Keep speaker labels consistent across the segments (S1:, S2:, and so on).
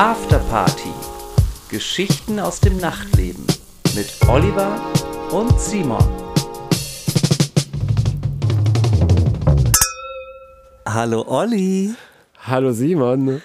S1: Afterparty. Geschichten aus dem Nachtleben mit Oliver und Simon.
S2: Hallo Olli.
S3: Hallo Simon.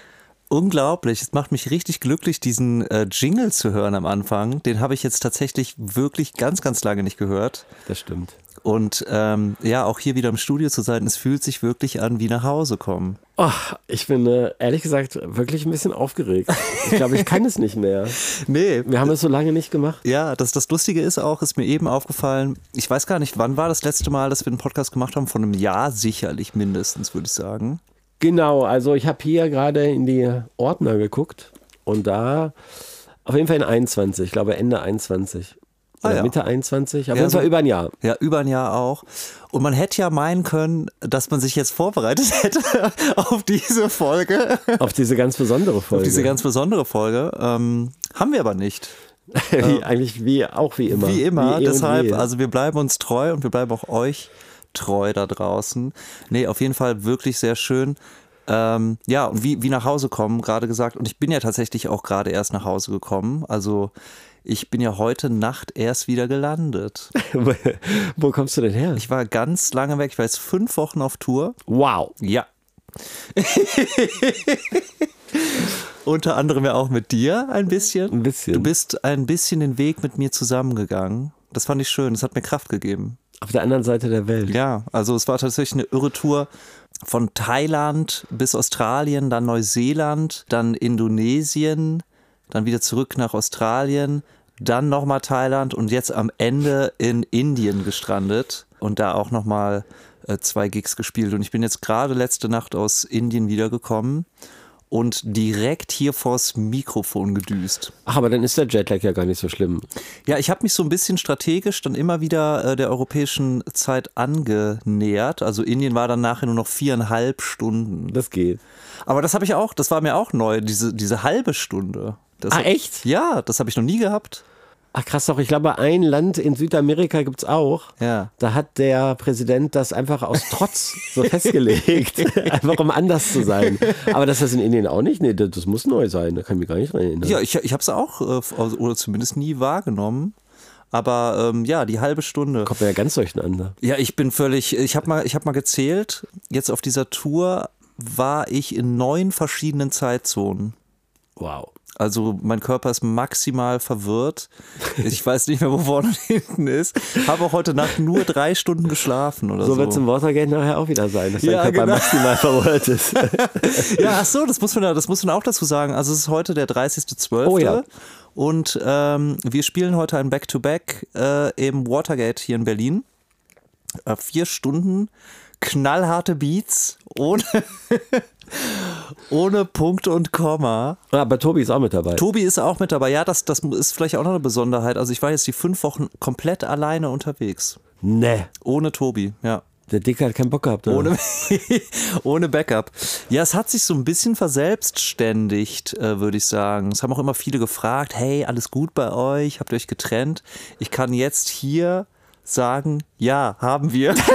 S2: Unglaublich, es macht mich richtig glücklich, diesen äh, Jingle zu hören am Anfang. Den habe ich jetzt tatsächlich wirklich ganz, ganz lange nicht gehört.
S3: Das stimmt.
S2: Und ähm, ja, auch hier wieder im Studio zu sein, es fühlt sich wirklich an wie nach Hause kommen.
S3: Oh, ich bin äh, ehrlich gesagt wirklich ein bisschen aufgeregt. Ich glaube, ich kann es nicht mehr.
S2: Nee.
S3: Wir haben es so lange nicht gemacht.
S2: Ja, das, das Lustige ist auch, ist mir eben aufgefallen, ich weiß gar nicht, wann war das letzte Mal, dass wir einen Podcast gemacht haben? Von einem Jahr sicherlich mindestens, würde ich sagen.
S3: Genau, also ich habe hier gerade in die Ordner geguckt und da auf jeden Fall in 21, ich glaube Ende 21.
S2: Ah, ja.
S3: Mitte 21, auf
S2: Ja, so-
S3: über ein Jahr.
S2: Ja, über ein Jahr auch. Und man hätte ja meinen können, dass man sich jetzt vorbereitet hätte auf diese Folge,
S3: Auf diese ganz besondere Folge.
S2: auf diese ganz besondere Folge. Ähm, haben wir aber nicht.
S3: wie, eigentlich wie auch wie immer.
S2: Wie immer.
S3: und
S2: Deshalb, also wir bleiben uns treu und wir bleiben auch euch treu da draußen. Nee, auf jeden Fall wirklich sehr schön. Ähm, ja, und wie, wie nach Hause kommen, gerade gesagt. Und ich bin ja tatsächlich auch gerade erst nach Hause gekommen. Also ich bin ja heute Nacht erst wieder gelandet.
S3: Wo kommst du denn her?
S2: Ich war ganz lange weg. Ich war jetzt fünf Wochen auf Tour.
S3: wow.
S2: Ja. Unter anderem ja auch mit dir ein bisschen.
S3: Ein bisschen.
S2: Du bist ein bisschen den Weg mit mir zusammengegangen. Das fand ich schön. Das hat mir Kraft gegeben.
S3: Auf der anderen Seite der Welt.
S2: Ja, also es war tatsächlich eine irre Tour von Thailand bis Australien, dann Neuseeland, dann Indonesien, dann wieder zurück nach Australien, dann nochmal Thailand und jetzt am Ende in Indien gestrandet und da auch nochmal äh, zwei Gigs gespielt. Und ich bin jetzt gerade letzte Nacht aus Indien wiedergekommen und direkt hier vors Mikrofon gedüst.
S3: Ach, aber dann ist der Jetlag ja gar nicht so schlimm.
S2: Ja, ich habe mich so ein bisschen strategisch dann immer wieder äh, der europäischen Zeit angenähert. Also Indien war dann nachher nur noch viereinhalb Stunden.
S3: Das geht.
S2: Aber das habe ich auch, das war mir auch neu, diese, diese halbe Stunde. Das
S3: Ah,
S2: hab-
S3: echt?
S2: Ja, das habe ich noch nie gehabt.
S3: Ach krass doch, ich glaube, ein Land in Südamerika gibt es auch.
S2: Ja.
S3: Da hat der Präsident das einfach aus Trotz so festgelegt. einfach um anders zu sein. Aber das ist in Indien auch nicht? Nee, das, das muss neu sein. Da kann ich mich gar nicht dran erinnern.
S2: Ja, ich, ich habe es auch, äh, also- oder zumindest nie wahrgenommen. Aber ähm, ja, die halbe Stunde.
S3: Kommt mir ja ganz durcheinander.
S2: Ja, ich bin völlig, ich habe mal, ich hab mal gezählt, jetzt auf dieser Tour war ich in neun verschiedenen Zeitzonen.
S3: Wow.
S2: Also mein Körper ist maximal verwirrt. Ich weiß nicht mehr, wo vorne und hinten ist. Habe auch heute Nacht nur drei Stunden geschlafen oder so.
S3: So wird es im Watergate nachher auch wieder sein, dass dein
S2: Ja,
S3: Körper
S2: genau.
S3: maximal verwirrt ist.
S2: Ja, ach so, das muss man, das muss man auch dazu sagen. Also es ist heute der 30.12.
S3: Oh ja.
S2: Und ähm, wir spielen heute ein Back-to-Back äh, im Watergate hier in Berlin. Äh, vier Stunden, knallharte Beats, ohne, ohne Punkt und Komma.
S3: Ah, Aber Tobi ist auch mit dabei.
S2: Tobi ist auch mit dabei. Ja, das, das ist vielleicht auch noch eine Besonderheit. Also ich war jetzt die fünf Wochen komplett alleine unterwegs.
S3: Nee,
S2: Ohne Tobi, ja.
S3: der Dicke hat keinen Bock gehabt. oder?
S2: Ohne, ohne Backup. Ja, es hat sich so ein bisschen verselbstständigt, äh, würde ich sagen. Es haben auch immer viele gefragt, hey, alles gut bei euch? Habt ihr euch getrennt? Ich kann jetzt hier sagen, ja, haben wir.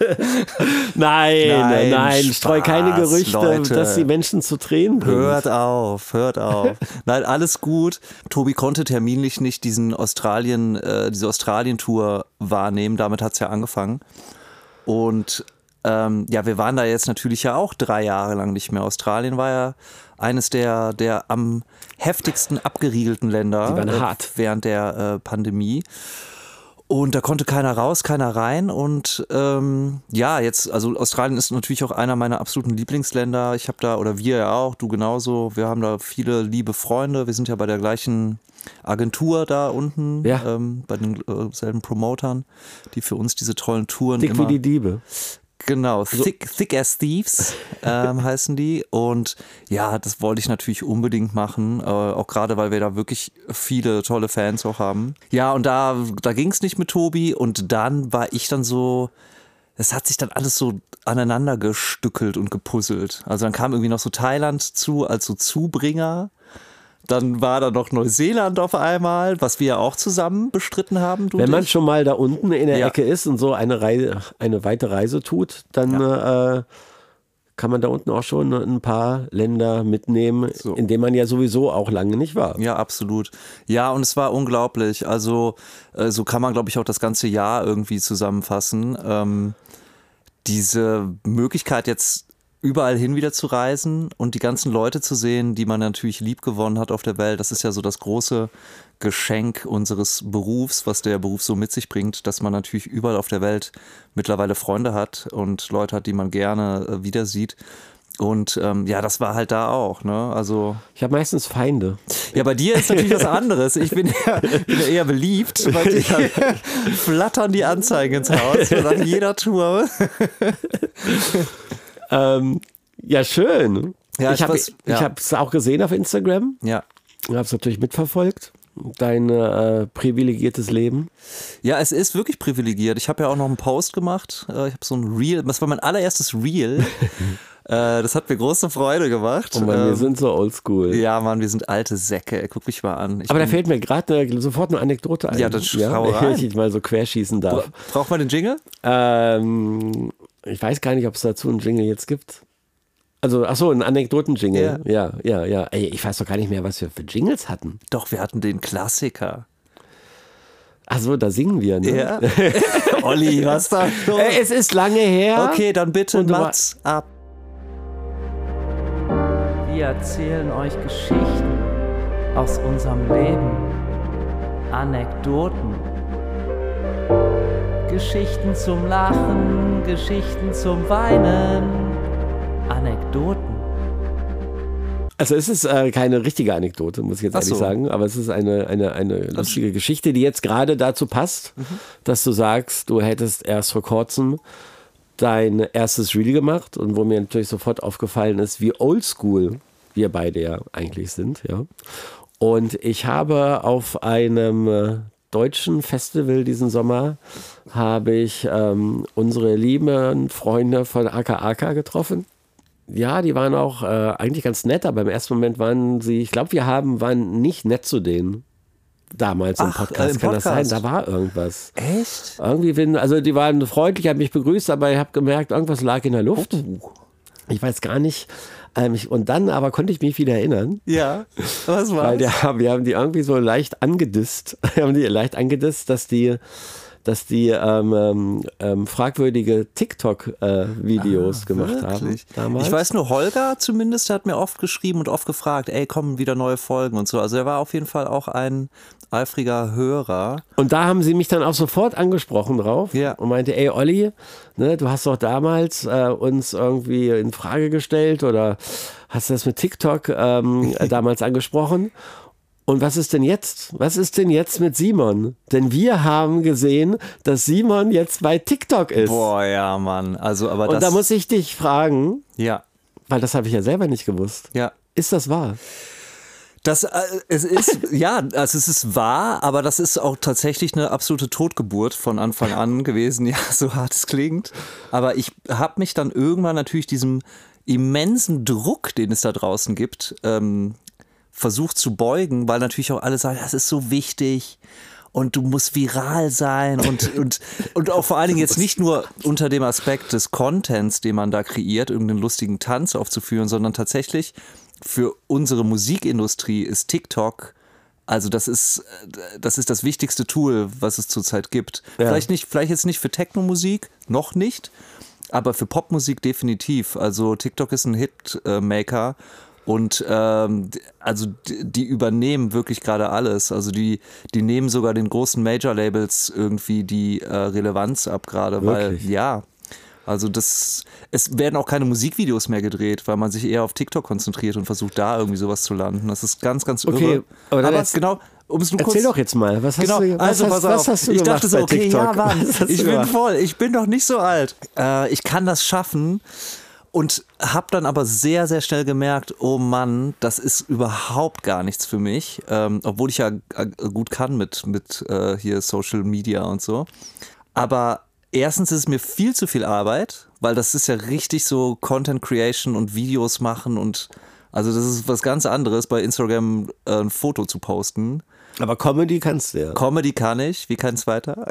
S3: Nein,
S2: Nein,
S3: nein, streu
S2: Spaß,
S3: keine Gerüchte,
S2: Leute.
S3: dass die Menschen zu Tränen bringen.
S2: Hört auf, hört auf. Nein, alles gut. Tobi konnte terminlich nicht diesen Australien, äh, diese Australien-Tour wahrnehmen. Damit hat es ja angefangen. Und ähm, ja, wir waren da jetzt natürlich ja auch drei Jahre lang nicht mehr. Australien war ja eines der, der am heftigsten abgeriegelten Länder
S3: Die waren
S2: äh, während der äh, Pandemie. Und da konnte keiner raus, keiner rein. Und ähm, ja, jetzt, also Australien ist natürlich auch einer meiner absoluten Lieblingsländer. Ich habe da, oder wir ja auch, du genauso, wir haben da viele liebe Freunde. Wir sind ja bei der gleichen Agentur da unten,
S3: Ja.
S2: ähm, bei den äh, selben Promotern, die für uns diese tollen Touren
S3: Dick
S2: immer...
S3: wie die Diebe.
S2: Genau, Thick, Thick as Thieves ähm, heißen die. Und ja, das wollte ich natürlich unbedingt machen, äh, auch gerade weil wir da wirklich viele tolle Fans auch haben. Ja, und da, da ging es nicht mit Tobi und dann war ich dann so, es hat sich dann alles so aneinander gestückelt und gepuzzelt. Also dann kam irgendwie noch so Thailand zu als so Zubringer. Dann war da noch Neuseeland auf einmal, was wir ja auch zusammen bestritten haben.
S3: Wenn man
S2: ich.
S3: schon mal da unten in der
S2: Ja.
S3: Ecke ist und so eine, Reise, eine weite Reise tut, dann äh, kann man da unten auch schon ein paar Länder mitnehmen, so. in denen man ja sowieso auch lange nicht war.
S2: Ja, absolut. Ja, und es war unglaublich. Also äh, so kann man, glaube ich, auch das ganze Jahr irgendwie zusammenfassen. Ähm, diese Möglichkeit jetzt überall hin wieder zu reisen und die ganzen Leute zu sehen, die man natürlich lieb gewonnen hat auf der Welt. Das ist ja so das große Geschenk unseres Berufs, was der Beruf so mit sich bringt, dass man natürlich überall auf der Welt mittlerweile Freunde hat und Leute hat, die man gerne äh, wieder sieht. Und ähm, ja, das war halt da auch. Ne? Also
S3: ich habe meistens Feinde.
S2: Ja, bei dir ist natürlich was anderes. Ich bin ja, bin ja eher beliebt, weil ja. flattern die Anzeigen ins Haus nach jeder Tour.
S3: ähm, ja, schön. Ja, ich habe es ja. auch gesehen auf Instagram.
S2: Ja.
S3: Ich habe es natürlich mitverfolgt dein äh, privilegiertes Leben?
S2: Ja, es ist wirklich privilegiert. Ich habe ja auch noch einen Post gemacht. Äh, ich habe so ein Reel, das war mein allererstes Reel. Äh, das hat mir große Freude gemacht.
S3: Oh Mann, ähm, wir sind so oldschool.
S2: Ja, Mann, wir sind alte Säcke. Guck mich mal an.
S3: Ich Aber da fällt mir gerade sofort eine Anekdote ein.
S2: Ja, das schau ja,
S3: Wenn ich mal so querschießen darf.
S2: Braucht man den Jingle?
S3: Ähm, ich weiß gar nicht, ob es dazu einen Jingle jetzt gibt. Also, ach so, ein Anekdoten-Jingle. Ja. ja, ja, ja. Ey, ich weiß doch gar nicht mehr, was wir für Jingles hatten.
S2: Doch, wir hatten den Klassiker.
S3: Ach so, da singen wir, ne?
S2: Ja. Olli, was da?
S3: Es ist lange her.
S2: Okay, dann bitte Mats ab.
S1: Wir erzählen euch Geschichten aus unserem Leben. Anekdoten. Geschichten zum Lachen, Geschichten zum Weinen Anekdoten.
S3: Also es ist äh, keine richtige Anekdote, muss ich jetzt Ach ehrlich so. sagen, aber es ist eine, eine, eine lustige Geschichte, die jetzt gerade dazu passt, mhm. dass du sagst, du hättest erst vor kurzem dein erstes Reel gemacht und wo mir natürlich sofort aufgefallen ist, wie oldschool wir beide ja eigentlich sind, ja. Und ich habe auf einem äh, deutschen Festival diesen Sommer habe ich ähm, unsere lieben Freunde von AKAK getroffen ja, die waren auch äh, eigentlich ganz nett, aber im ersten Moment waren sie, ich glaube, wir haben, waren nicht nett zu denen. Damals im Ach, Podcast, äh, im kann Podcast. das sein? Da war irgendwas.
S2: Echt?
S3: Irgendwie, wenn, also die waren freundlich, haben mich begrüßt, aber ich habe gemerkt, irgendwas lag in der Luft. Oh. Ich weiß gar nicht. Ähm, und dann aber konnte ich mich wieder erinnern.
S2: Ja, was war
S3: Weil der, wir haben die irgendwie so leicht angedisst. Wir haben die leicht angedisst, dass die dass die ähm, ähm, ähm fragwürdige TikTok-Videos äh, ah, gemacht wirklich? haben.
S2: Damals. Ich weiß nur, Holger zumindest hat mir oft geschrieben und oft gefragt, ey, kommen wieder neue Folgen und so. Also er war auf jeden Fall auch ein eifriger Hörer.
S3: Und da haben sie mich dann auch sofort angesprochen drauf
S2: ja.
S3: und meinte, ey Olli, ne, du hast doch damals äh, uns irgendwie in Frage gestellt oder hast du das mit TikTok ähm, damals angesprochen? Und was ist denn jetzt? Was ist denn jetzt mit Simon? Denn wir haben gesehen, dass Simon jetzt bei TikTok ist.
S2: Boah, ja, Mann. Also, aber
S3: Und da muss ich dich fragen.
S2: Ja.
S3: Weil das habe ich ja selber nicht gewusst.
S2: Ja.
S3: Ist das wahr?
S2: Das, äh, es ist, ja, also es ist wahr, aber das ist auch tatsächlich eine absolute Totgeburt von Anfang an gewesen, ja, so hart es klingt. Aber ich habe mich dann irgendwann natürlich diesem immensen Druck, den es da draußen gibt, ähm, versucht zu beugen, weil natürlich auch alle sagen, das ist so wichtig und du musst viral sein und, und, und auch vor allen Dingen jetzt nicht nur unter dem Aspekt des Contents, den man da kreiert, irgendeinen lustigen Tanz aufzuführen, sondern tatsächlich für unsere Musikindustrie ist TikTok also das ist, das ist das wichtigste Tool, was es zurzeit gibt. Ja. Vielleicht nicht, vielleicht jetzt nicht für Technomusik, noch nicht, aber für Popmusik definitiv. Also TikTok ist ein Hitmaker und ähm, also die, übernehmen wirklich gerade alles. Also die, die nehmen sogar den großen Major-Labels irgendwie die äh, Relevanz ab gerade, weil ja. Also das, es werden auch keine Musikvideos mehr gedreht, weil man sich eher auf TikTok konzentriert und versucht da irgendwie sowas zu landen. Das ist ganz, ganz
S3: okay,
S2: irre.
S3: Aber, aber genau, um es nur
S2: Erzähl doch jetzt mal, was hast
S3: genau,
S2: du,
S3: was also, hast, was hast du
S2: Ich dachte so, okay,
S3: TikTok?
S2: ja, Mann, ich bin voll, ich bin doch nicht so alt. Äh, ich kann das schaffen, und habe dann aber sehr, sehr schnell gemerkt, oh Mann, das ist überhaupt gar nichts für mich, ähm, obwohl ich ja äh, gut kann mit, mit äh, hier Social Media und so. Aber erstens ist es mir viel zu viel Arbeit, weil das ist ja richtig so Content Creation und Videos machen und also das ist was ganz anderes, bei Instagram äh, ein Foto zu posten.
S3: Aber Comedy kannst du ja.
S2: Comedy kann ich, wie kann es weiter?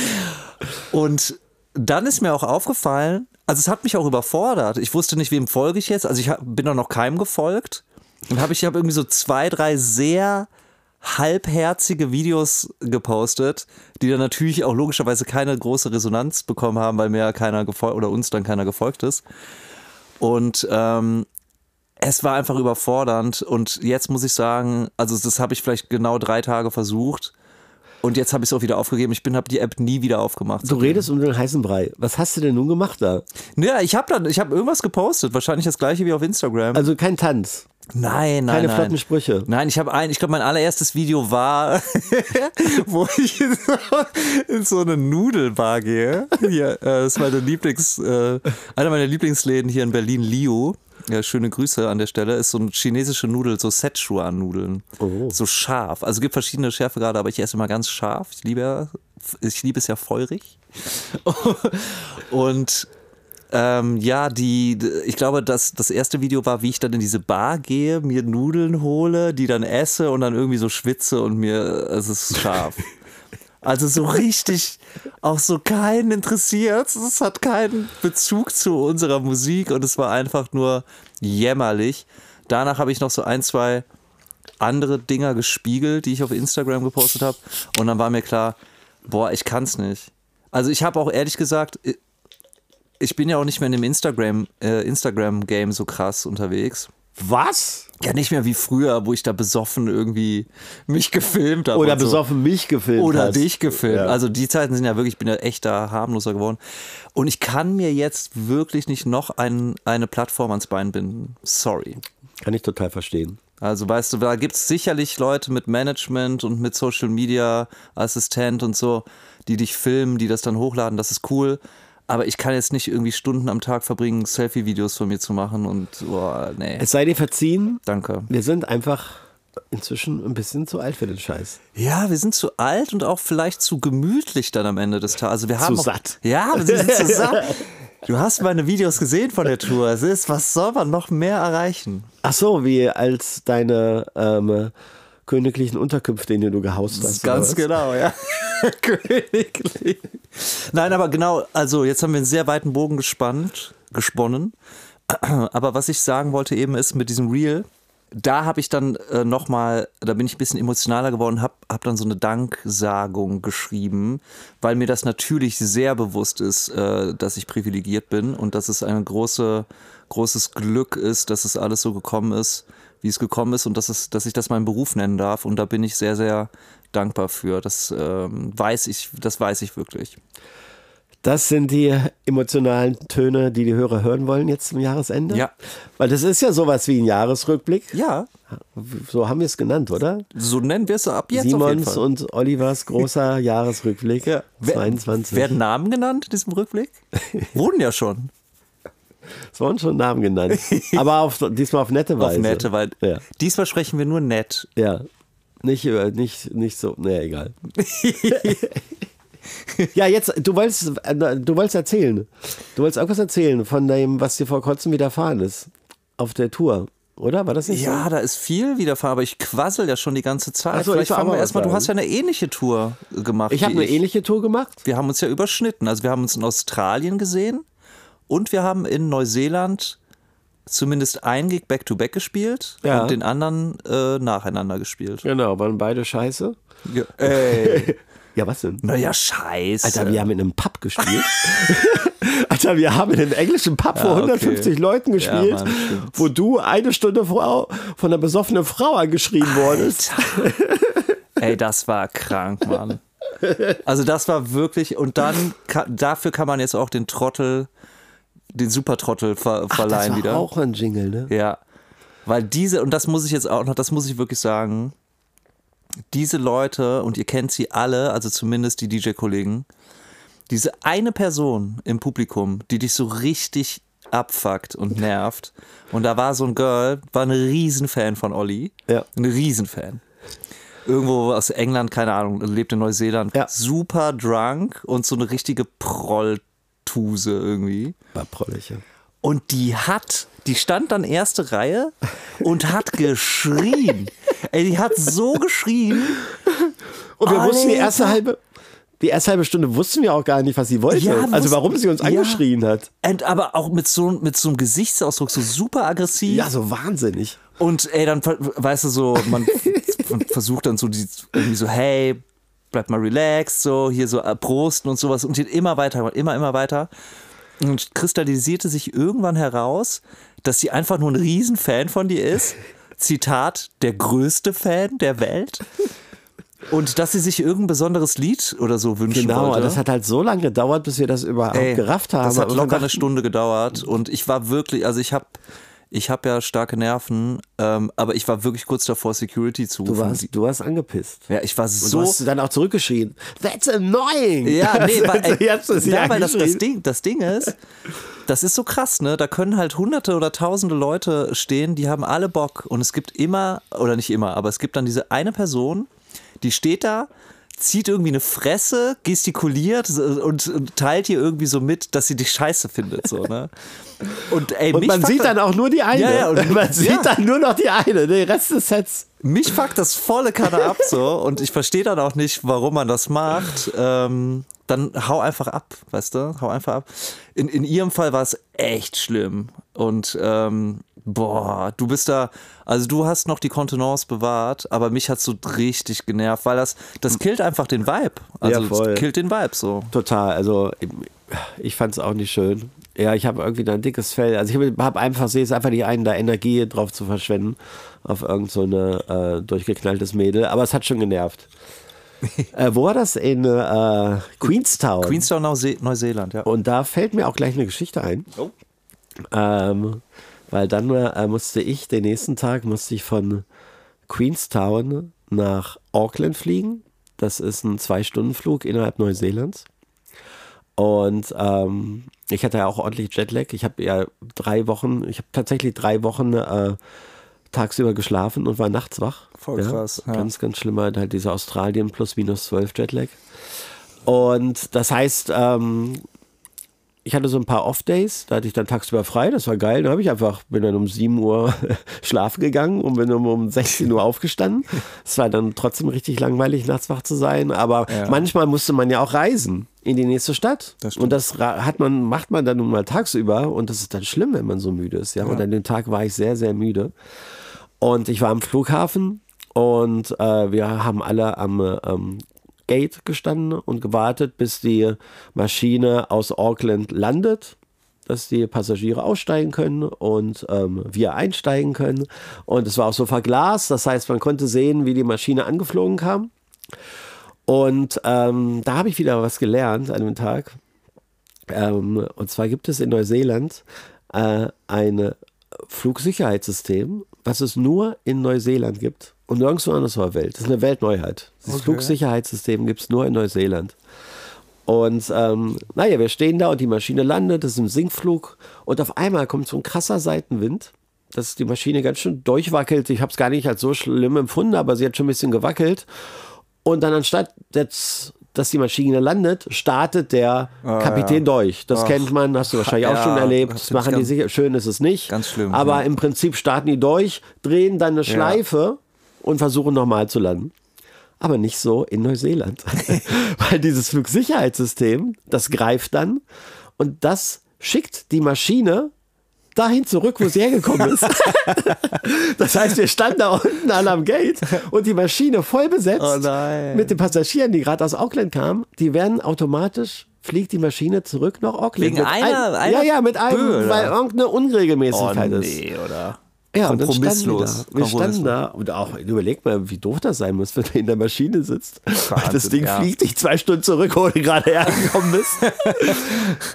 S2: und dann ist mir auch aufgefallen, also es hat mich auch überfordert. Ich wusste nicht, wem folge ich jetzt. Also ich bin doch noch keinem gefolgt. Und habe ich habe irgendwie so zwei, drei sehr halbherzige Videos gepostet, die dann natürlich auch logischerweise keine große Resonanz bekommen haben, weil mir keiner gefolgt oder uns dann keiner gefolgt ist. Und ähm, es war einfach überfordernd und jetzt muss ich sagen, also das habe ich vielleicht genau drei Tage versucht und jetzt habe ich es auch wieder aufgegeben. Ich bin habe die App nie wieder aufgemacht.
S3: Du redest um den heißen Brei. Was hast du denn nun gemacht da?
S2: Ja, ich habe dann ich habe irgendwas gepostet, wahrscheinlich das gleiche wie auf Instagram.
S3: Also kein Tanz.
S2: Nein, nein,
S3: Keine
S2: nein.
S3: flotten Sprüche.
S2: Nein, ich habe ein, ich glaube, mein allererstes Video war, wo ich in so, in so eine Nudelbar gehe. Hier, äh, das ist meine Lieblings, äh, einer meiner Lieblingsläden hier in Berlin, Lio. Ja, schöne Grüße an der Stelle. Ist so eine chinesische Nudel, so Szechuan-Nudeln.
S3: Oh.
S2: So scharf. Also es gibt verschiedene Schärfegrade, aber ich esse immer ganz scharf. Ich liebe, ich liebe es ja feurig. Und ähm, ja, die, ich glaube, das, das erste Video war, wie ich dann in diese Bar gehe, mir Nudeln hole, die dann esse und dann irgendwie so schwitze und mir, es ist scharf. Also so richtig, auch so keinen interessiert. Es hat keinen Bezug zu unserer Musik und es war einfach nur jämmerlich. Danach habe ich noch so ein, zwei andere Dinger gespiegelt, die ich auf Instagram gepostet habe. Und dann war mir klar, boah, ich kann's nicht. Also ich habe auch ehrlich gesagt, ich bin ja auch nicht mehr in dem Instagram, äh, Instagram-Game so krass unterwegs.
S3: Was?
S2: Ja, nicht mehr wie früher, wo ich da besoffen irgendwie mich gefilmt habe.
S3: Oder
S2: so.
S3: besoffen mich gefilmt
S2: Oder
S3: hast.
S2: dich gefilmt.
S3: Ja.
S2: Also die Zeiten sind ja wirklich, ich bin ja echt da harmloser geworden. Und ich kann mir jetzt wirklich nicht noch ein, eine Plattform ans Bein binden. Sorry.
S3: Kann ich total verstehen.
S2: Also weißt du, da gibt es sicherlich Leute mit Management und mit Social Media Assistent und so, die dich filmen, die das dann hochladen, das ist cool. Aber ich kann jetzt nicht irgendwie Stunden am Tag verbringen, Selfie-Videos von mir zu machen und boah, nee.
S3: Es sei dir verziehen,
S2: Danke.
S3: wir sind einfach inzwischen ein bisschen zu alt für den Scheiß.
S2: Ja, wir sind zu alt und auch vielleicht zu gemütlich dann am Ende des Tages. Also wir haben auch,
S3: satt.
S2: Ja, wir sind zu satt. Du hast meine Videos gesehen von der Tour. Es ist, was soll man noch mehr erreichen?
S3: Ach so, wie als deine ähm, königlichen Unterkünfte, in denen du gehaust hast.
S2: Ganz genau, ja. Königlich. Nein, aber genau, also jetzt haben wir einen sehr weiten Bogen gespannt, gesponnen. Aber was ich sagen wollte eben ist mit diesem Reel, da habe ich dann äh, nochmal, da bin ich ein bisschen emotionaler geworden, habe hab dann so eine Danksagung geschrieben, weil mir das natürlich sehr bewusst ist, äh, dass ich privilegiert bin und dass es ein große, großes Glück ist, dass es alles so gekommen ist, wie es gekommen ist und dass, es, dass ich das meinen Beruf nennen darf. Und da bin ich sehr, sehr dankbar für. Das ähm, weiß ich, das weiß ich wirklich.
S3: Das sind die emotionalen Töne, die die Hörer hören wollen jetzt zum Jahresende.
S2: Ja.
S3: Weil das ist ja sowas wie ein Jahresrückblick.
S2: Ja,
S3: So haben wir es genannt, oder?
S2: so nennen wir es ab jetzt
S3: Simons und Olivers großer Jahresrückblick
S2: Wer-
S3: 22.
S2: Werden Namen genannt in diesem Rückblick? Wurden ja schon.
S3: Es wurden schon Namen genannt. Aber auf, diesmal auf nette Weise.
S2: Auf nette, weil
S3: Ja.
S2: diesmal sprechen wir nur nett.
S3: Ja. Nicht, über- nicht, nicht so. Nee, egal. ja, jetzt, du wolltest, äh, du wolltest erzählen. Du wolltest irgendwas erzählen von dem, was dir vor kurzem widerfahren ist. Auf der Tour. Oder? War das nicht
S2: Ja,
S3: so?
S2: da ist viel widerfahren, aber ich quassel ja schon die ganze Zeit.
S3: Ach so,
S2: Vielleicht
S3: ich
S2: fangen
S3: mal
S2: wir erstmal, du hast ja eine ähnliche Tour gemacht.
S3: Ich habe eine ähnliche Tour gemacht.
S2: Wir haben uns ja überschnitten. Also wir haben uns in Australien gesehen und wir haben in Neuseeland zumindest ein Gig Back-to-Back gespielt
S3: Ja.
S2: und den anderen äh, nacheinander gespielt.
S3: Genau, waren beide scheiße.
S2: Ja. Ey.
S3: Ja, was denn?
S2: naja, scheiße.
S3: Alter, wir haben in einem Pub gespielt. Alter, wir haben in einem englischen Pub vor
S2: Ja, okay.
S3: 150 Leuten gespielt,
S2: Mann, stimmt.
S3: wo du eine Stunde vor, von einer besoffenen Frau angeschrien wurdest.
S2: Ey, das war krank, Mann. Also das war wirklich, und dann, dafür kann man jetzt auch den Trottel, den Supertrottel ver
S3: Ach,
S2: verleihen
S3: das war
S2: wieder.
S3: auch ein Jingle, ne?
S2: Ja. Weil diese, und das muss ich jetzt auch noch, das muss ich wirklich sagen, diese Leute, und ihr kennt sie alle, also zumindest die DJ-Kollegen, diese eine Person im Publikum, die dich so richtig abfuckt und nervt. Und da war so ein Girl, war ein Riesenfan von Olli.
S3: Ja.
S2: Ein Riesenfan. Irgendwo aus England, keine Ahnung, lebt in Neuseeland.
S3: Ja.
S2: Super drunk und so eine richtige Prolltuse irgendwie.
S3: War prollig, ja.
S2: Und die hat, die stand dann erste Reihe und hat geschrien. Ey, die hat so geschrien.
S3: Und wir wussten die erste
S2: Alter.
S3: halbe, die erste halbe Stunde wussten wir auch gar nicht, was sie wollte.
S2: Ja,
S3: also warum sie uns
S2: ja.
S3: angeschrien hat.
S2: Und aber auch mit so, mit so einem Gesichtsausdruck, so super aggressiv.
S3: Ja, so wahnsinnig.
S2: Und ey, dann, weißt du, so, man, versucht dann so, die, irgendwie so, hey, bleib mal relaxed, so, hier so äh, Prosten und sowas und geht immer weiter, immer, immer weiter. Und kristallisierte sich irgendwann heraus, dass sie einfach nur ein Riesenfan von dir ist. Zitat, der größte Fan der Welt. Und dass sie sich irgendein besonderes Lied oder so wünschen
S3: Genau,
S2: wollte.
S3: das hat halt so lange gedauert, bis wir das überhaupt
S2: Ey,
S3: gerafft haben.
S2: Das hat locker eine Stunde gedauert und ich war wirklich, also ich habe ich hab ja starke Nerven, ähm, aber ich war wirklich kurz davor, Security zu
S3: Du
S2: rufen.
S3: warst, du warst angepisst.
S2: ja, ich war
S3: Und
S2: so.
S3: du hast dann auch zurückgeschrien. That's annoying.
S2: ja, nee, weil, ey,
S3: Jetzt ist sie
S2: ja, weil das, das. Ding, das Ding ist, das ist so krass, ne? Da können halt hunderte oder tausende Leute stehen, die haben alle Bock und es gibt immer, oder nicht immer, aber es gibt dann diese eine Person, die steht da, zieht irgendwie eine Fresse, gestikuliert und, und teilt dir irgendwie so mit, dass sie dich scheiße findet, so, ne? Und ey,
S3: Und
S2: mich
S3: man sieht dann auch nur die eine.
S2: Ja, ja, und-
S3: man sieht
S2: ja.
S3: dann nur noch die eine. Den Rest des Sets.
S2: Mich fuckt das volle Kanne ab so und ich verstehe dann auch nicht, warum man das macht. Ähm, dann hau einfach ab, weißt du? Hau einfach ab. In, in ihrem Fall war es echt schlimm. Und ähm, boah, du bist da, also du hast noch die Kontenance bewahrt, aber mich hat so richtig genervt, weil das, das killt einfach den Vibe. Also
S3: Ja, voll.
S2: killt den Vibe so.
S3: Total. Also ich fand es auch nicht schön. Ja, ich habe irgendwie da ein dickes Fell. Also ich habe einfach, sehe es einfach nicht ein, da Energie drauf zu verschwenden auf irgend so eine äh, durchgeknalltes Mädel. Aber es hat schon genervt. äh, wo war das? In äh, Queenstown.
S2: Queenstown, Neuse Neuseeland, ja.
S3: Und da fällt mir auch gleich eine Geschichte ein. Ähm, weil dann äh, musste ich den nächsten Tag musste ich von Queenstown nach Auckland fliegen. Das ist ein Zwei-Stunden-Flug innerhalb Neuseelands. Und ähm, ich hatte ja auch ordentlich Jetlag. Ich habe ja drei Wochen, ich habe tatsächlich drei Wochen äh, tagsüber geschlafen und war nachts wach.
S2: Voll krass, ja.
S3: Ganz, ganz schlimmer, halt dieser Australien plus minus 12 Jetlag. Und das heißt, ähm, ich hatte so ein paar Off-Days, da hatte ich dann tagsüber frei, das war geil. Da habe ich einfach, bin dann um 7 Uhr schlafen gegangen und bin um, um 16 Uhr aufgestanden. Es war dann trotzdem richtig langweilig, nachts wach zu sein, aber
S2: Ja.
S3: manchmal musste man ja auch reisen in die nächste Stadt.
S2: Das
S3: und das hat man, macht man dann nun mal tagsüber und das ist dann schlimm, wenn man so müde ist. Ja? Und an dem Tag war ich sehr, sehr müde. Und ich war am Flughafen und äh, wir haben alle am ähm, Gate gestanden und gewartet, bis die Maschine aus Auckland landet, dass die Passagiere aussteigen können und ähm, wir einsteigen können. Und es war auch so verglast, das heißt, man konnte sehen, wie die Maschine angeflogen kam. Und ähm, da habe ich wieder was gelernt an dem Tag. Ähm, und zwar gibt es in Neuseeland äh, ein Flugsicherheitssystem, was es nur in Neuseeland gibt und nirgendwo anders auf der Welt. Das ist eine Weltneuheit. Dieses Flugsicherheitssystem gibt es nur in Neuseeland. Und ähm, naja, wir stehen da und die Maschine landet, das ist ein Sinkflug und auf einmal kommt so ein krasser Seitenwind, dass die Maschine ganz schön durchwackelt. Ich habe es gar nicht als so schlimm empfunden, aber sie hat schon ein bisschen gewackelt. Und dann anstatt jetzt, dass die Maschine landet, startet der Kapitän durch. Das kennt man, hast du wahrscheinlich auch
S2: Ja,
S3: schon erlebt. Das machen die sicher. Schön ist es nicht.
S2: Ganz schlimm,
S3: Aber
S2: ja.
S3: im Prinzip starten die durch, drehen dann eine Schleife und versuchen nochmal zu landen. Aber nicht so in Neuseeland. Weil dieses Flugsicherheitssystem, das greift dann und das schickt die Maschine dahin zurück, wo sie hergekommen ist. das heißt, wir standen da unten alle am Gate und die Maschine voll besetzt
S2: Oh
S3: mit den Passagieren, die gerade aus Auckland kamen, die werden automatisch fliegt die Maschine zurück nach Auckland.
S2: Wegen einer-
S3: ein, ja,
S2: einer
S3: ja, mit einem,
S2: oder?
S3: weil irgendeine
S2: Oh
S3: Unregelmäßigkeit ist.
S2: nee, oder?
S3: Ja, und dann standen wir da.
S2: Kompromisslos.
S3: Wir standen da und auch, überleg mal, wie doof das sein muss, wenn du in der Maschine sitzt. das Ding
S2: ja.
S3: fliegt dich zwei Stunden zurück, wo du gerade hergekommen bist.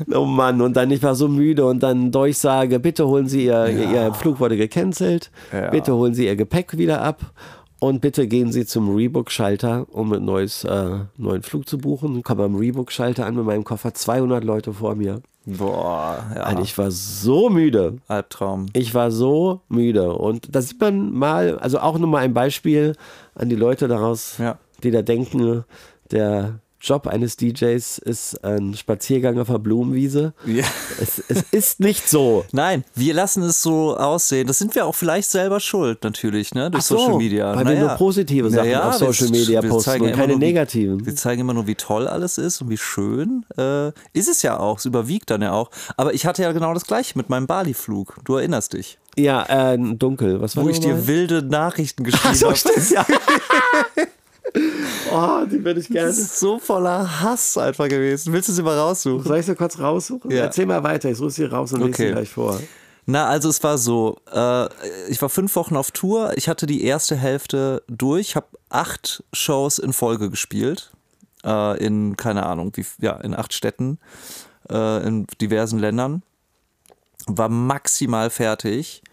S3: oh Mann, und dann, ich war so müde und dann Durchsage, bitte holen Sie Ihr, Ihr Flug wurde gecancelt,
S2: Ja.
S3: bitte holen Sie Ihr Gepäck wieder ab und bitte gehen Sie zum Rebook-Schalter, um einen neues, äh, neuen Flug zu buchen. Komme am Rebook-Schalter an mit meinem Koffer, 200 Leute vor mir.
S2: Boah, ja.
S3: Und ich war so müde.
S2: Albtraum.
S3: Ich war so müde. Und da sieht man mal, also auch nur mal ein Beispiel an die Leute daraus,
S2: Ja.
S3: die da denken, der Job eines DJs ist ein Spaziergang auf der Blumenwiese. Ja. Es, es ist nicht so.
S2: Nein, wir lassen es so aussehen. Das sind wir auch vielleicht selber schuld, natürlich, ne? Durch
S3: so,
S2: Social Media.
S3: Weil naja. wir nur positive Sachen naja, auf Social Media posten und keine
S2: wie,
S3: negativen.
S2: Wir zeigen immer nur, wie toll alles ist und wie schön. Äh, ist es ja auch, es überwiegt dann ja auch. Aber ich hatte ja genau das gleiche mit meinem Bali-Flug. Du erinnerst dich.
S3: Ja, äh, dunkel. Was war
S2: Wo ich dir wilde Nachrichten geschrieben habe. So, ja.
S3: Oh, die würde ich gerne. Das
S2: ist so voller Hass einfach gewesen. Willst du sie mal raussuchen?
S3: Soll ich sie kurz raussuchen? Ja. Erzähl mal weiter, ich suche sie raus und okay. lese sie gleich vor.
S2: Na, also es war so, äh, ich war fünf Wochen auf Tour, ich hatte die erste Hälfte durch, habe acht Shows in Folge gespielt, äh, in, keine Ahnung, wie, ja, in acht Städten, äh, in diversen Ländern, war maximal fertig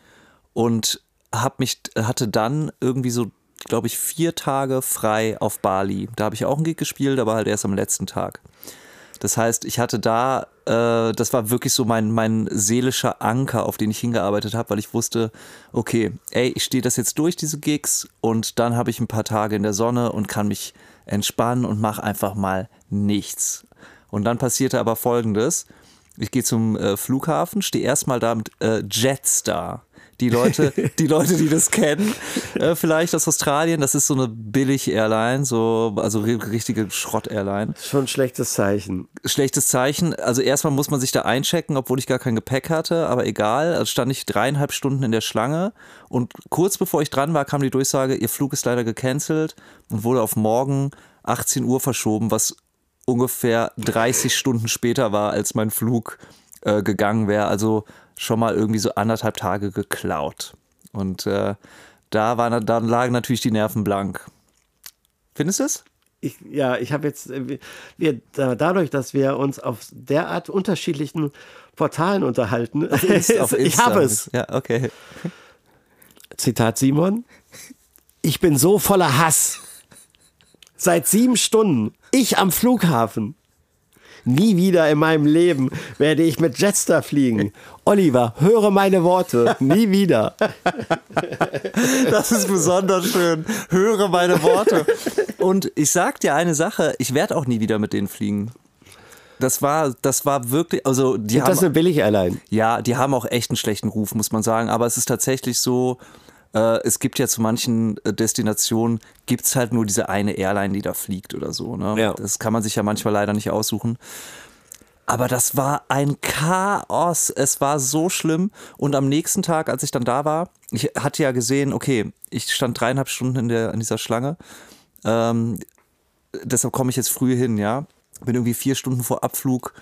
S2: und hab mich, hatte dann irgendwie so glaube ich, vier Tage frei auf Bali. Da habe ich auch einen Gig gespielt, aber halt erst am letzten Tag. Das heißt, ich hatte da, äh, das war wirklich so mein, mein seelischer Anker, auf den ich hingearbeitet habe, weil ich wusste, okay, ey, ich stehe das jetzt durch, diese Gigs, und dann habe ich ein paar Tage in der Sonne und kann mich entspannen und mache einfach mal nichts. Und dann passierte aber folgendes. Ich gehe zum äh, Flughafen, stehe erstmal da mit äh, Jetstar die Leute, die Leute, die das kennen, äh, vielleicht aus Australien, das ist so eine Billig-Airline, so, also richtige Schrott-Airline.
S3: Schon ein schlechtes Zeichen.
S2: Schlechtes Zeichen. Also erstmal muss man sich da einchecken, obwohl ich gar kein Gepäck hatte, aber egal. Also stand ich dreieinhalb Stunden in der Schlange und kurz bevor ich dran war, kam die Durchsage, ihr Flug ist leider gecancelt und wurde auf morgen 18 Uhr verschoben, was ungefähr 30 Stunden später war, als mein Flug äh, gegangen wäre. Also schon mal irgendwie so anderthalb Tage geklaut. Und äh, da, waren, da lagen natürlich die Nerven blank. Findest du es?
S3: Ich, ja, ich habe jetzt, äh, wir, dadurch, dass wir uns auf derart unterschiedlichen Portalen unterhalten, auf Insta. ich habe es.
S2: Ja, okay.
S3: Zitat Simon. Ich bin so voller Hass. Seit sieben Stunden. Ich am Flughafen. Nie wieder in meinem Leben werde ich mit Jetstar fliegen. Oliver, höre meine Worte. Nie wieder.
S2: Das ist besonders schön. Höre meine Worte. Und ich sag dir eine Sache, ich werde auch nie wieder mit denen fliegen. Das war, das war wirklich, also die
S3: Sind
S2: haben,
S3: das eine Billig-Airline?
S2: Ja, die haben auch echt einen schlechten Ruf, muss man sagen. Aber es ist tatsächlich so, äh, es gibt ja zu manchen äh, Destinationen, gibt es halt nur diese eine Airline, die da fliegt oder so. Ne? Ja. Das kann man sich ja manchmal leider nicht aussuchen. Aber das war ein Chaos. Es war so schlimm. Und am nächsten Tag, als ich dann da war, ich hatte ja gesehen, okay, ich stand dreieinhalb Stunden in, der, in dieser Schlange. Ähm, deshalb komme ich jetzt früh hin, ja. Bin irgendwie vier Stunden vor Abflug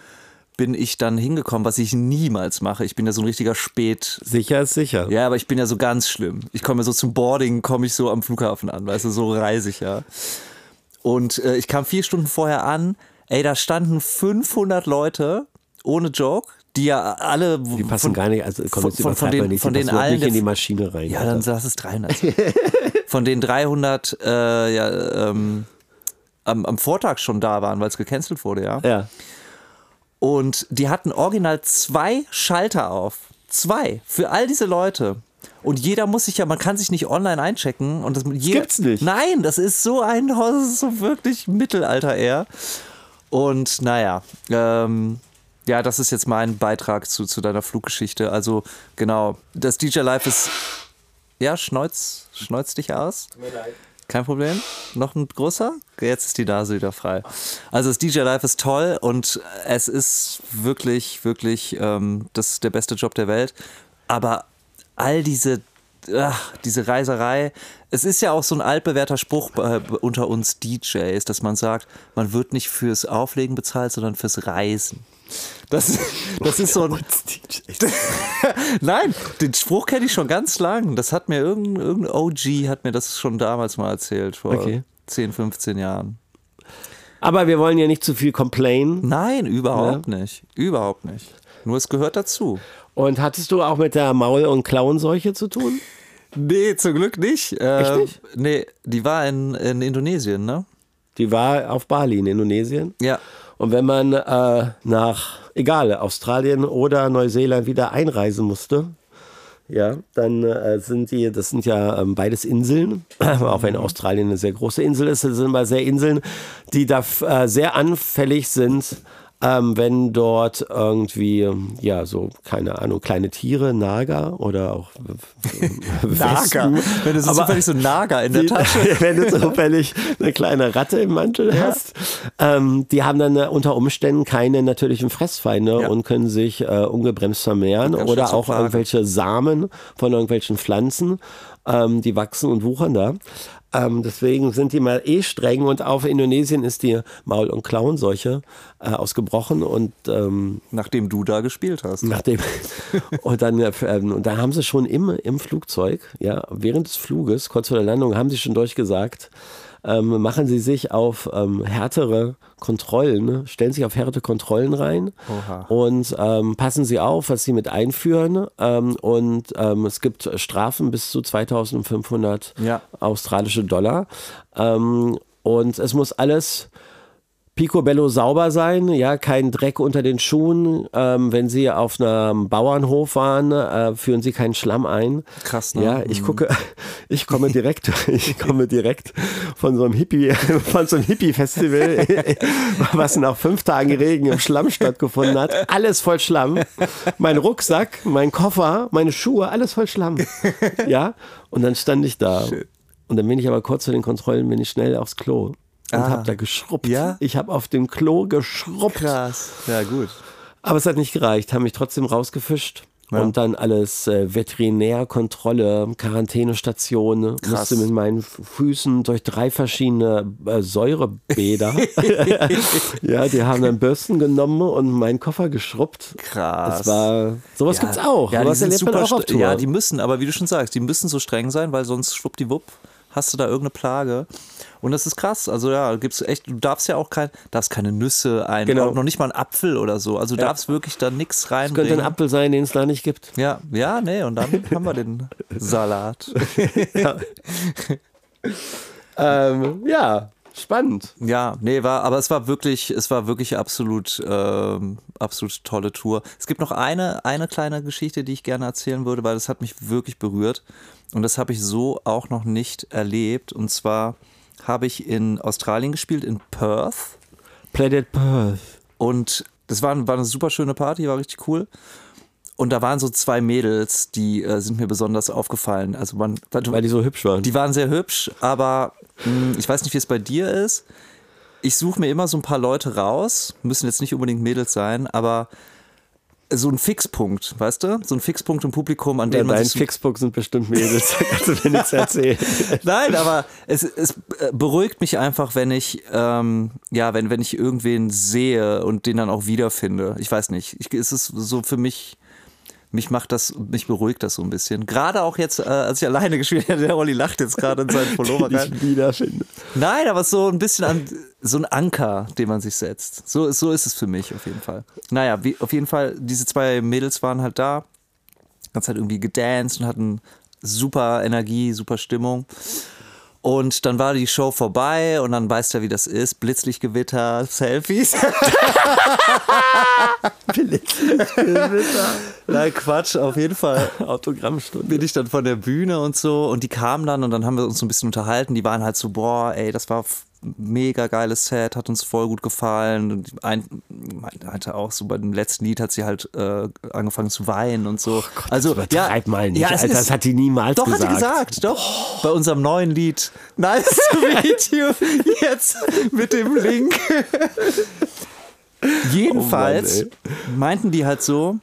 S2: bin ich dann hingekommen, was ich niemals mache. Ich bin ja so ein richtiger Spät.
S3: Sicher ist sicher.
S2: Ja, aber ich bin ja so ganz schlimm. Ich komme so zum Boarding, komme ich so am Flughafen an, weißt du, so reise ich ja. Und äh, ich kam vier Stunden vorher an. Ey, da standen 500 Leute, ohne Joke, die ja alle.
S3: Die passen von, gar nicht, also
S2: von, von, von, den,
S3: nicht,
S2: von den allen.
S3: Nicht in die Maschine rein.
S2: Ja, dann saß es 300. von den 300, äh, ja, ähm, am, am Vortag schon da waren, weil es gecancelt wurde, ja.
S3: Ja.
S2: Und die hatten original zwei Schalter auf. Zwei. Für all diese Leute. Und jeder muss sich ja, man kann sich nicht online einchecken. Und das, jeder,
S3: gibt's nicht.
S2: Nein, das ist so ein, das ist so wirklich Mittelalter eher. Und naja, ähm, ja, das ist jetzt mein Beitrag zu, zu deiner Fluggeschichte. Also genau, das DJ Live ist, ja, schneuz, schneuz dich aus. Tut mir leid. Kein Problem. Noch ein großer? Jetzt ist die Nase wieder frei. Also das DJ Live ist toll und es ist wirklich, wirklich ähm, das der beste Job der Welt. Aber all diese, ach, diese Reiserei, es ist ja auch so ein altbewährter Spruch äh, unter uns DJs, dass man sagt, man wird nicht fürs Auflegen bezahlt, sondern fürs Reisen. Das, das ist so ein. Nein, den Spruch kenne ich schon ganz lang. Das hat mir irgendein, irgendein OG hat mir das schon damals mal erzählt, vor okay. 10, 15 Jahren.
S3: Aber wir wollen ja nicht zu viel complain.
S2: Nein, überhaupt ja. nicht. Überhaupt nicht. Nur es gehört dazu.
S3: Und hattest du auch mit der Maul- und Klauenseuche zu tun?
S2: Nee, zum Glück nicht.
S3: Echt nicht?
S2: Nee, die war in, in Indonesien, ne?
S3: Die war auf Bali in Indonesien?
S2: Ja.
S3: Und wenn man äh, nach, egal, Australien oder Neuseeland wieder einreisen musste, ja, dann äh, sind die, das sind ja ähm, beides Inseln, auch wenn Australien eine sehr große Insel ist, das sind immer sehr Inseln, die da äh, sehr anfällig sind ähm, wenn dort irgendwie, ja, so, keine Ahnung, kleine Tiere, Nager oder auch
S2: Nager. Wenn du so zufällig so Nager in der Tasche.
S3: wenn du zufällig eine kleine Ratte im Mantel ja. hast. Ähm, die haben dann äh, unter Umständen keine natürlichen Fressfeinde ja. und können sich äh, ungebremst vermehren oder auch irgendwelche Samen von irgendwelchen Pflanzen, ähm, die wachsen und wuchern da. Ähm, deswegen sind die mal eh streng und auf Indonesien ist die Maul- und Klauenseuche äh, ausgebrochen und ähm,
S2: nachdem du da gespielt hast.
S3: Nachdem und dann äh, und da haben sie schon im, im Flugzeug, ja, während des Fluges, kurz vor der Landung, haben sie schon durchgesagt, ähm, machen sie sich auf ähm, härtere Kontrollen, stellen sich auf härtere Kontrollen rein Oha. und ähm, passen sie auf, was sie mit einführen. Ähm, und ähm, es gibt Strafen bis zu 2500 ja. australische Dollar. Ähm, und es muss alles picobello sauber sein, ja, kein Dreck unter den Schuhen. Ähm, wenn Sie auf einem Bauernhof waren, äh, führen Sie keinen Schlamm ein.
S2: Krass, ne?
S3: Ja, ich gucke, ich komme direkt, ich komme direkt von so einem Hippie, von so einem Hippie-Festival, was nach fünf Tagen Regen im Schlamm stattgefunden hat. Alles voll Schlamm. Mein Rucksack, mein Koffer, meine Schuhe, alles voll Schlamm. Ja, und dann stand ich da. Shit. Und dann bin ich aber kurz vor den Kontrollen, bin ich schnell aufs Klo und ah. habe da geschrubbt. Ja? Ich habe auf dem Klo geschrubbt.
S2: Krass. Ja, gut.
S3: Aber es hat nicht gereicht, haben mich trotzdem rausgefischt. Ja. Und dann alles äh, Veterinärkontrolle, Quarantänestation, musste mit meinen Füßen durch drei verschiedene äh, Säurebäder. ja, die haben dann Bürsten genommen und meinen Koffer geschrubbt.
S2: Krass.
S3: Das war, sowas ja. gibt's auch.
S2: Ja, die sind super auch Ja, die müssen, aber wie du schon sagst, die müssen so streng sein, weil sonst schwuppdiwupp hast du da irgendeine Plage. Und das ist krass. Also ja, gibt's echt, du darfst ja auch kein, darfst keine Nüsse ein, genau. noch nicht mal einen Apfel oder so. Also du ja. darfst wirklich da nichts rein.
S3: Es könnte ein Apfel sein, den es da nicht gibt.
S2: Ja, ja, nee, und dann haben wir den Salat.
S3: ja. ähm, ja. Spannend.
S2: Ja, nee, war, aber es war wirklich, es war wirklich absolut, ähm, absolut tolle Tour. Es gibt noch eine, eine kleine Geschichte, die ich gerne erzählen würde, weil das hat mich wirklich berührt. Und das habe ich so auch noch nicht erlebt. Und zwar habe ich in Australien gespielt, in Perth.
S3: Played at Perth.
S2: Und das war, war eine super schöne Party, war richtig cool. Und da waren so zwei Mädels, die äh, sind mir besonders aufgefallen. Also man,
S3: weil die so hübsch waren.
S2: Die waren sehr hübsch, aber mh, hm, ich weiß nicht, wie es bei dir ist. Ich suche mir immer so ein paar Leute raus, müssen jetzt nicht unbedingt Mädels sein, aber so ein Fixpunkt, weißt du? So ein Fixpunkt im Publikum, an dem ja, man
S3: dein. Fixpunkt sind bestimmt Mädels, da kannst du mir nichts erzählen.
S2: Nein, aber es, es beruhigt mich einfach, wenn ich, ähm, ja, wenn, wenn ich irgendwen sehe und den dann auch wiederfinde. Ich weiß nicht. Ich, es ist so für mich mich macht das, mich beruhigt das so ein bisschen. Gerade auch jetzt, äh, als ich alleine gespielt habe, der Olli lacht jetzt gerade in seinen Pullover rein.
S3: Ich wiederfinde.
S2: Nein, aber so ein bisschen an, so ein Anker, den man sich setzt. So, so ist es für mich auf jeden Fall. Naja, wie, auf jeden Fall, diese zwei Mädels waren halt da, ganz halt irgendwie gedanced und hatten super Energie, super Stimmung. Und dann war die Show vorbei und dann weißt du, wie das ist. Blitzlichtgewitter, Selfies. Blitzlichtgewitter. Nein, Quatsch, auf jeden Fall.
S3: Autogrammstunde.
S2: Bin ich dann von der Bühne und so und die kamen dann und dann haben wir uns so ein bisschen unterhalten. Die waren halt so, boah, ey, das war mega geiles Set, hat uns voll gut gefallen. Und ein, hatte auch so bei dem letzten Lied hat sie halt äh, angefangen zu weinen und so.
S3: Oh Gott, also das ja, mal nicht. Ja, Alter, ist, das hat die niemals
S2: doch,
S3: gesagt.
S2: Doch, hat sie gesagt, doch. Oh. Bei unserem neuen Lied. Nice to meet you. Jetzt mit dem Link. Jedenfalls oh Mann, meinten die halt so,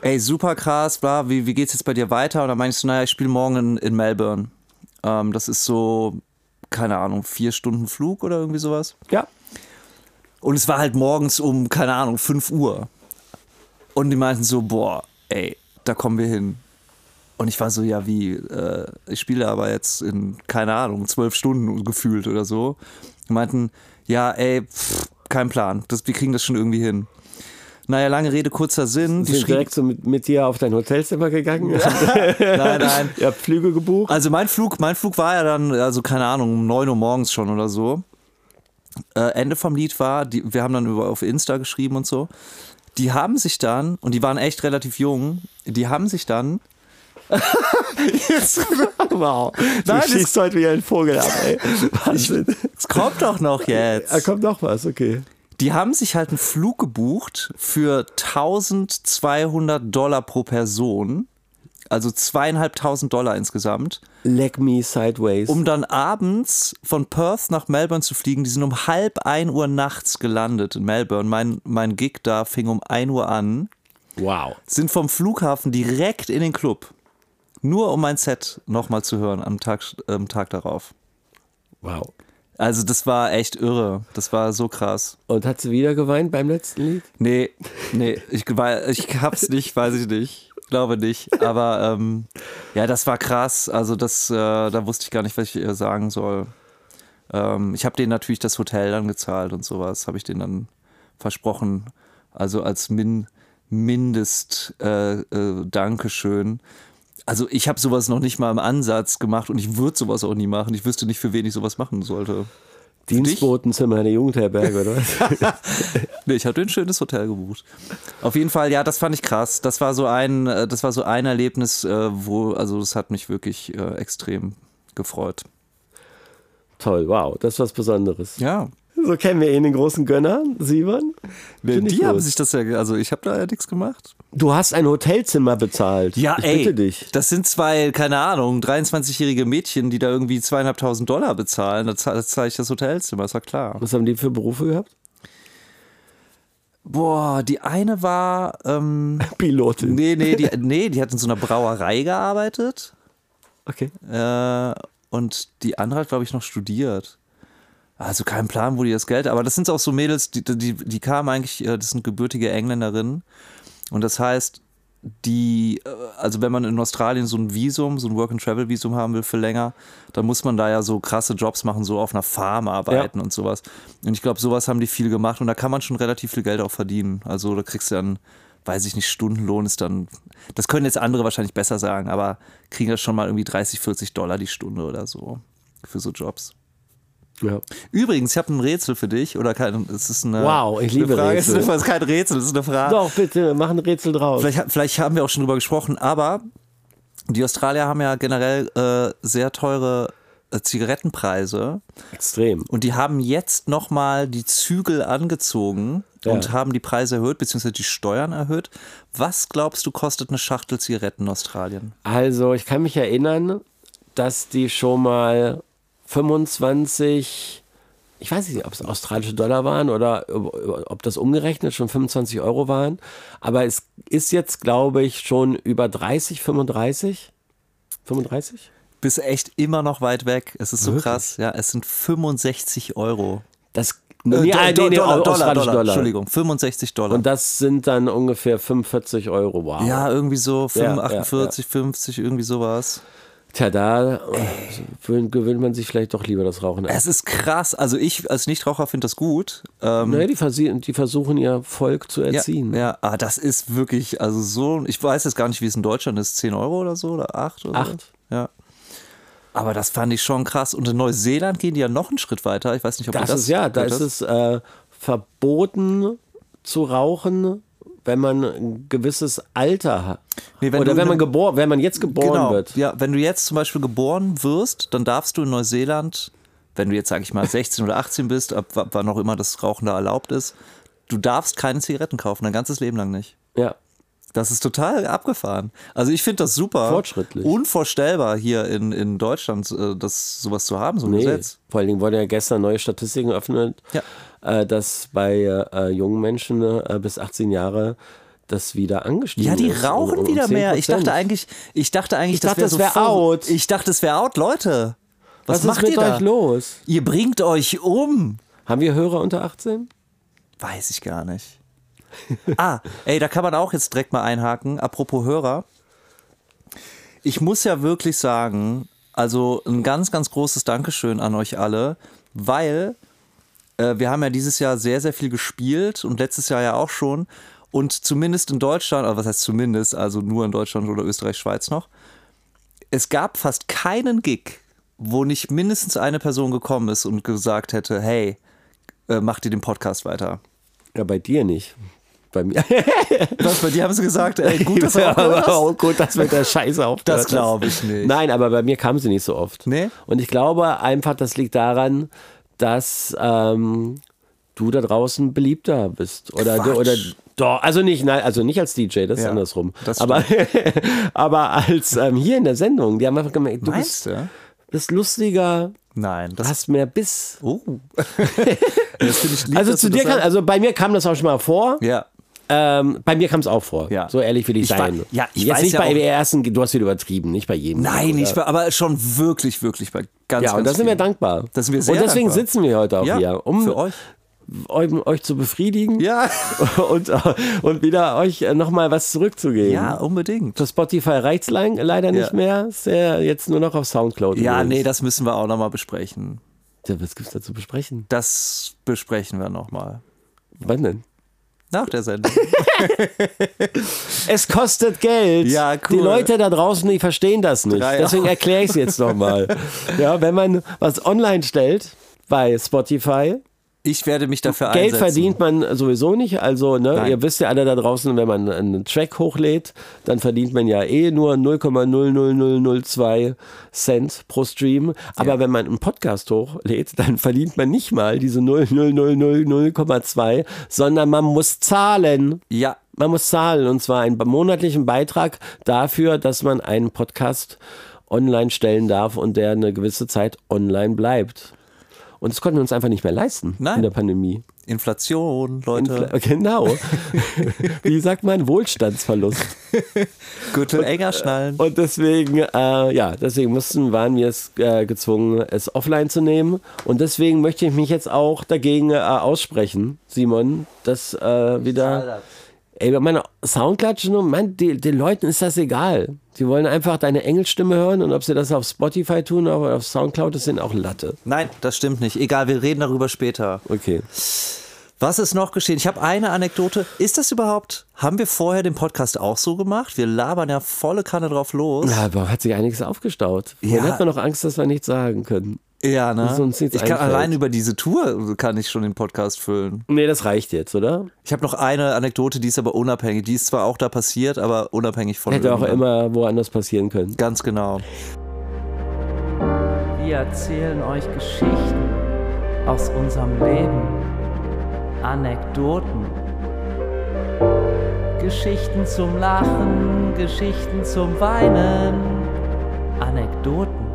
S2: ey, super krass, bla, wie, wie geht's jetzt bei dir weiter? Und dann meinst du, naja, ich spiele morgen in, in Melbourne. Ähm, das ist so keine Ahnung, vier Stunden Flug oder irgendwie sowas.
S3: Ja.
S2: Und es war halt morgens um, keine Ahnung, 5 Uhr. Und die meinten so, boah, ey, da kommen wir hin. Und ich war so, ja, wie, äh, ich spiele aber jetzt in, keine Ahnung, zwölf Stunden gefühlt oder so. Die meinten, ja, ey, pff, kein Plan, das, wir kriegen das schon irgendwie hin. Naja, lange Rede, kurzer Sinn.
S3: Die sind direkt so mit, mit dir auf dein Hotelzimmer gegangen?
S2: nein, nein.
S3: Ihr habt Flüge gebucht?
S2: Also mein Flug, mein Flug war ja dann, also keine Ahnung, um 9 Uhr morgens schon oder so. Äh, Ende vom Lied war, die, wir haben dann über, auf Insta geschrieben und so. Die haben sich dann, und die waren echt relativ jung, die haben sich dann
S3: wow. Du
S2: Nein,
S3: schießt heute wieder einen Vogel ab, ey. Wahnsinn.
S2: Es kommt doch noch jetzt.
S3: Da kommt noch was, okay.
S2: Die haben sich halt einen Flug gebucht für 1200 Dollar pro Person. Also zweieinhalbtausend Dollar insgesamt.
S3: Leg me sideways.
S2: Um dann abends von Perth nach Melbourne zu fliegen. Die sind um halb ein Uhr nachts gelandet in Melbourne. Mein, mein Gig da fing um ein Uhr an.
S3: wow.
S2: Sind vom Flughafen direkt in den Club. Nur um mein Set nochmal zu hören am Tag, am Tag darauf.
S3: Wow.
S2: Also das war echt irre. Das war so krass.
S3: Und hat sie wieder geweint beim letzten Lied?
S2: Nee, nee, ich, ich hab's nicht, weiß ich nicht. Glaube nicht. Aber ähm, ja, das war krass. Also das, äh, da wusste ich gar nicht, was ich ihr sagen soll. Ähm, ich habe denen natürlich das Hotel dann gezahlt und sowas, habe ich denen dann versprochen. Also als Min Mindest äh, äh, Dankeschön. Also ich habe sowas noch nicht mal im Ansatz gemacht und ich würde sowas auch nie machen. Ich wüsste nicht, für wen ich sowas machen sollte.
S3: Dienstbotenzimmer in der Jugendherberge, oder?
S2: Nee, ich hatte ein schönes Hotel gebucht. Auf jeden Fall, ja, das fand ich krass. Das war so ein, äh, das war so ein Erlebnis, äh, wo, also das hat mich wirklich äh, extrem gefreut.
S3: Toll, wow, das ist was Besonderes.
S2: Ja.
S3: So kennen wir ihn, den großen Gönner, Simon.
S2: Nee, die haben sich das ja, also ich habe da ja nichts gemacht.
S3: Du hast ein Hotelzimmer bezahlt.
S2: Ja,
S3: ich
S2: ey,
S3: bitte dich.
S2: das sind zwei, keine Ahnung, 23-jährige Mädchen, die da irgendwie zweieinhalbtausend Dollar bezahlen. Da zahle zahl ich das Hotelzimmer, ist ja klar.
S3: Was haben die für Berufe gehabt?
S2: Boah, die eine war, ähm,
S3: Pilotin.
S2: nee, nee, die, nee, die hat in so einer Brauerei gearbeitet.
S3: Okay.
S2: Äh, und die andere hat, glaube ich, noch studiert. Also kein Plan, wo die das Geld. Aber das sind auch so Mädels, die, die, die kamen eigentlich, äh, das sind gebürtige Engländerinnen. Und das heißt, die, äh, also wenn man in Australien so ein Visum, so ein Work-and-Travel-Visum haben will für länger, dann muss man da ja so krasse Jobs machen, so auf einer Farm arbeiten und sowas. Und ich glaube, sowas haben die viel gemacht und da kann man schon relativ viel Geld auch verdienen. Also da kriegst du dann, weiß ich nicht, Stundenlohn ist dann, das können jetzt andere wahrscheinlich besser sagen, aber kriegen das schon mal irgendwie 30, 40 Dollar die Stunde oder so für so Jobs.
S3: Ja.
S2: Übrigens, ich habe ein Rätsel für dich oder kein, es ist eine,
S3: Wow, ich liebe
S2: Frage.
S3: Rätsel.
S2: Es ist kein Rätsel, es ist eine Frage.
S3: Doch, bitte, mach ein Rätsel draus.
S2: Vielleicht, vielleicht haben wir auch schon drüber gesprochen, aber die Australier haben ja generell äh, sehr teure äh, Zigarettenpreise
S3: Extrem.
S2: und die haben jetzt nochmal die Zügel angezogen
S3: Ja.
S2: und haben die Preise erhöht, beziehungsweise die Steuern erhöht. Was glaubst du, kostet eine Schachtel Zigaretten in Australien?
S3: Also, ich kann mich erinnern, dass die schon mal 25, ich weiß nicht, ob es australische Dollar waren oder ob das umgerechnet schon 25 Euro waren. Aber es ist jetzt, glaube ich, schon über 30, 35? 35?
S2: Bist echt immer noch weit weg. Es ist so
S3: Wirklich?
S2: krass. Ja, es sind 65 Euro.
S3: Das,
S2: Äh,
S3: nee, ah, nee, nee,
S2: Dollar, Dollar,
S3: australische
S2: Dollar,
S3: Dollar.
S2: Entschuldigung, 65 Dollar.
S3: Und das sind dann ungefähr 45 Euro. Wow.
S2: ja, irgendwie so
S3: Ja,
S2: 45,
S3: ja,
S2: 48, 50, irgendwie sowas.
S3: Tja, da gewöhnt man sich vielleicht doch lieber das Rauchen an.
S2: Es ist krass. Also ich als Nichtraucher finde das gut. Ähm,
S3: Naja, die, versi- die versuchen ihr Volk zu
S2: ja,
S3: erziehen.
S2: ja, ah, das ist wirklich, also so, ich weiß jetzt gar nicht, wie es in Deutschland ist, 10 Euro oder so oder 8 oder
S3: Acht.
S2: so. Ja. Aber das fand ich schon krass. Und in Neuseeland gehen die ja noch einen Schritt weiter. Ich weiß nicht, ob
S3: Das,
S2: das
S3: ist ja, da ist es äh, verboten zu rauchen, wenn man ein gewisses Alter hat.
S2: Nee, wenn
S3: Oder wenn man geboren, wenn man jetzt geboren
S2: genau.
S3: wird.
S2: Ja, wenn du jetzt zum Beispiel geboren wirst, dann darfst du in Neuseeland, wenn du jetzt, sag ich mal, 16 oder 18 bist, ab ab wann auch immer das Rauchen da erlaubt ist, du darfst keine Zigaretten kaufen, dein ganzes Leben lang nicht.
S3: Ja.
S2: Das ist total abgefahren. Also ich finde das super.
S3: Fortschrittlich.
S2: Unvorstellbar hier in, in Deutschland, äh, das sowas zu haben, so ein
S3: Nee.
S2: Gesetz.
S3: Vor allen Dingen wurden ja gestern neue Statistiken eröffnet,
S2: Ja.
S3: Äh, dass bei äh, jungen Menschen äh, bis 18 Jahre das wieder angestiegen
S2: Ja, die
S3: ist.
S2: rauchen
S3: um- um
S2: wieder mehr. Ich
S3: 10%.
S2: dachte eigentlich, ich dachte eigentlich,
S3: Ich dachte,
S2: das wäre
S3: wär
S2: so
S3: out.
S2: Ich dachte, es wäre out, Leute. Was,
S3: Was,
S2: macht
S3: ist mit
S2: ihr da?
S3: euch los?
S2: Ihr bringt euch um.
S3: Haben wir Hörer unter 18?
S2: Weiß ich gar nicht. ah, ey, da kann man auch jetzt direkt mal einhaken. Apropos Hörer. Ich muss ja wirklich sagen, also ein ganz, ganz großes Dankeschön an euch alle, weil äh, wir haben ja dieses Jahr sehr, sehr viel gespielt und letztes Jahr ja auch schon. Und zumindest in Deutschland, also was heißt zumindest, also nur in Deutschland oder Österreich, Schweiz noch, es gab fast keinen Gig, wo nicht mindestens eine Person gekommen ist und gesagt hätte, hey, äh, mach dir den Podcast weiter.
S3: Ja, bei dir nicht. bei mir.
S2: Was, bei dir haben sie gesagt, ey, gut, dass
S3: Ja, oh gut, dass mit der Scheiße aufgehört
S2: Das glaube ich nicht.
S3: Nein, aber bei mir kam sie nicht so oft.
S2: Nee?
S3: Und ich glaube einfach, das liegt daran, dass ähm, du da draußen beliebter bist. Oder du,
S2: Quatsch.
S3: oder doch, also nicht, nein, also nicht als DJ, das ist
S2: Ja,
S3: andersrum.
S2: das
S3: aber, aber als ähm, hier in der Sendung, die haben einfach gemerkt, du
S2: Meinst
S3: bist,
S2: du?
S3: bist lustiger,
S2: Nein,
S3: du
S2: das,
S3: hast mehr Biss.
S2: oh. das finde ich lieb,
S3: Also zu dir kann, also bei mir kam das auch schon mal vor.
S2: Ja.
S3: Ähm, bei mir kam es auch vor.
S2: Ja.
S3: So ehrlich will ich,
S2: Ich
S3: sein.
S2: ja, ich
S3: Jetzt
S2: weiß
S3: nicht
S2: ja
S3: bei ersten, du hast wieder übertrieben, nicht bei jedem.
S2: Nein,
S3: oder?
S2: nicht, aber schon wirklich, wirklich bei ganz,
S3: Ja, und
S2: ganz
S3: da sind wir dankbar.
S2: Da sind wir sehr
S3: Und deswegen
S2: dankbar.
S3: sitzen wir heute auch
S2: Ja,
S3: hier, um
S2: für euch.
S3: euch, zu befriedigen
S2: Ja.
S3: und, und wieder euch nochmal was zurückzugeben.
S2: Ja, unbedingt.
S3: Für Spotify reicht es leider nicht mehr. Ist ja jetzt nur noch auf Soundcloud.
S2: Ja,
S3: übrigens.
S2: nee, das müssen wir auch nochmal besprechen.
S3: Ja, was gibt's da zu besprechen?
S2: Das besprechen wir nochmal.
S3: Wann denn?
S2: Nach der Sendung.
S3: Es kostet Geld.
S2: Ja, cool.
S3: Die Leute da draußen, die verstehen das nicht.
S2: Drei
S3: Deswegen erkläre ich es jetzt nochmal. Ja, wenn man was online stellt bei Spotify,
S2: Ich werde mich dafür
S3: Geld
S2: einsetzen.
S3: verdient man sowieso nicht. Also, ne,
S2: Nein.
S3: ihr wisst ja alle da draußen, wenn man einen Track hochlädt, dann verdient man ja eh nur 0,00002 Cent pro Stream. Aber
S2: Ja.
S3: wenn man einen Podcast hochlädt, dann verdient man nicht mal diese 0,000,2, sondern man muss zahlen.
S2: Ja,
S3: Man muss zahlen und zwar einen monatlichen Beitrag dafür, dass man einen Podcast online stellen darf und der eine gewisse Zeit online bleibt. Und das konnten wir uns einfach nicht mehr leisten
S2: Nein.
S3: in der Pandemie.
S2: Inflation, Leute.
S3: Infla- Genau. Wie sagt man? Wohlstandsverlust.
S2: Gürtel enger schnallen.
S3: Und deswegen, äh, ja, deswegen mussten, waren wir es äh, gezwungen, es offline zu nehmen. Und deswegen möchte ich mich jetzt auch dagegen äh, aussprechen, Simon, dass äh, wieder. Ey, bei meiner Soundklatsche, man, die, den Leuten ist das egal. Die wollen einfach deine Engelstimme hören und ob sie das auf Spotify tun oder auf Soundcloud, ist denen auch Latte.
S2: Nein, das stimmt nicht. Egal, wir reden darüber später.
S3: Okay.
S2: Was ist noch geschehen? Ich habe eine Anekdote. Ist das überhaupt, haben wir vorher den Podcast auch so gemacht? Wir labern ja volle Kanne drauf los.
S3: Ja, aber hat sich einiges aufgestaut.
S2: Ja.
S3: Dann hat man noch Angst, dass wir nichts sagen können.
S2: Ja, ne?
S3: Nichts
S2: ich kann
S3: einfällt.
S2: allein über diese Tour kann ich schon den Podcast füllen.
S3: Nee, das reicht jetzt, oder?
S2: Ich habe noch eine Anekdote, die ist aber unabhängig. Die ist zwar auch da passiert, aber unabhängig von
S3: Hätte auch immer woanders passieren können.
S2: Ganz genau.
S1: Wir erzählen euch Geschichten aus unserem Leben. Anekdoten. Geschichten zum Lachen, Geschichten zum Weinen. Anekdoten.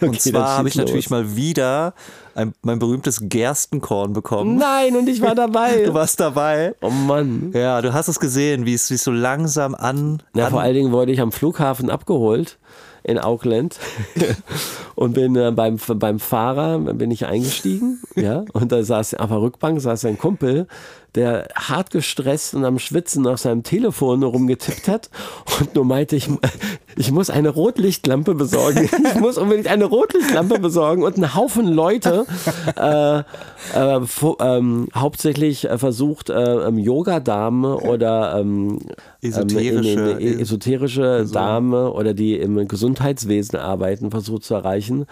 S2: Und
S3: Okay,
S2: zwar habe ich
S3: schieß
S2: natürlich
S3: los.
S2: mal wieder ein, mein berühmtes Gerstenkorn bekommen.
S3: Nein, und ich war dabei.
S2: Du warst dabei.
S3: oh Mann.
S2: Ja, du hast es gesehen, wie es, es so langsam an.
S3: Ja,
S2: an
S3: vor allen Dingen wurde ich am Flughafen abgeholt in Auckland und bin äh, beim, beim Fahrer bin ich eingestiegen, ja, und da saß auf der Rückbank saß ein Kumpel, der hart gestresst und am Schwitzen auf seinem Telefon rumgetippt hat und nur meinte, ich, ich muss eine Rotlichtlampe besorgen. Ich muss unbedingt eine Rotlichtlampe besorgen und ein Haufen Leute äh, äh, ähm, hauptsächlich äh, versucht, äh, ähm, Yoga-Damen oder ähm,
S2: Esoterische-
S3: ähm, in- esoterische Dame oder die im Gesundheitswesen arbeiten, versucht zu erreichen.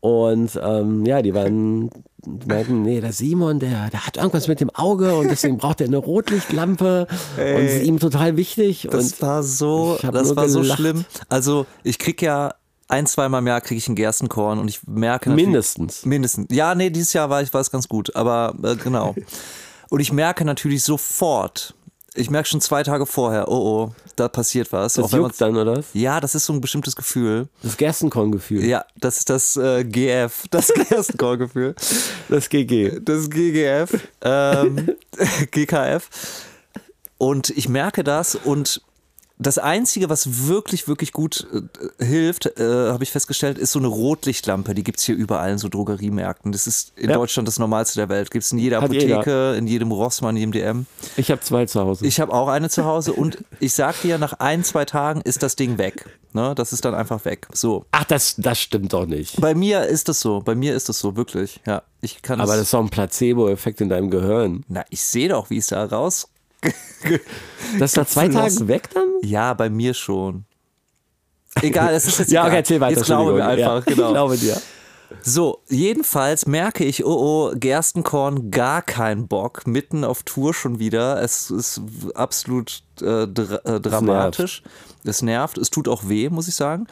S3: Und ähm, ja, die waren, meinten, nee, der Simon, der, der hat irgendwas mit dem Auge und deswegen braucht er eine Rotlichtlampe und es ist ihm total wichtig.
S2: Das
S3: und
S2: war so, das war so schlimm. Also ich krieg ja ein, zweimal im Jahr kriege ich ein Gerstenkorn und ich merke
S3: Mindestens.
S2: Mindestens. Ja, nee, dieses Jahr war ich war es ganz gut, aber äh, genau. und ich merke natürlich sofort, ich merke schon zwei Tage vorher, oh oh, da passiert was.
S3: das
S2: Auch
S3: juckt dann, oder? was?
S2: ja, das ist so ein bestimmtes Gefühl.
S3: Das Gerstenkorngefühl.
S2: Ja, das ist das äh, GF, das Gerstenkorn-Gefühl.
S3: Das GG.
S2: Das GGF, ähm, GKF. Und ich merke das und das Einzige, was wirklich, wirklich gut äh, hilft, äh, habe ich festgestellt, ist so eine Rotlichtlampe. Die gibt es hier überall in so Drogeriemärkten. Das ist in
S3: Ja.
S2: Deutschland das Normalste der Welt. Gibt es in jeder
S3: Hat
S2: Apotheke,
S3: jeder.
S2: in jedem Rossmann, in jedem DM.
S3: Ich habe zwei zu Hause.
S2: Ich habe auch eine zu Hause und ich sag dir, nach ein, zwei Tagen ist das Ding weg. Ne? Das ist dann einfach weg. So.
S3: Ach, das, das stimmt doch nicht.
S2: Bei mir ist das so. Bei mir ist das so, wirklich. Ja, ich kann
S3: Aber das ist doch ein Placebo-Effekt in deinem Gehirn.
S2: Na, ich sehe doch, wie es da raus.
S3: Das ist nach zwei. Tagen weg dann?
S2: Ja, bei mir schon. Egal, es ist jetzt
S3: Ja, okay, erzähl weiter.
S2: Jetzt wir
S3: Entschuldigung.
S2: einfach,
S3: ja,
S2: genau.
S3: Ich glaube dir.
S2: So, jedenfalls merke ich, oh oh, Gerstenkorn, gar kein Bock, mitten auf Tour schon wieder. Es ist absolut äh, dra äh, dramatisch. Es nervt, es tut auch weh, muss ich sagen.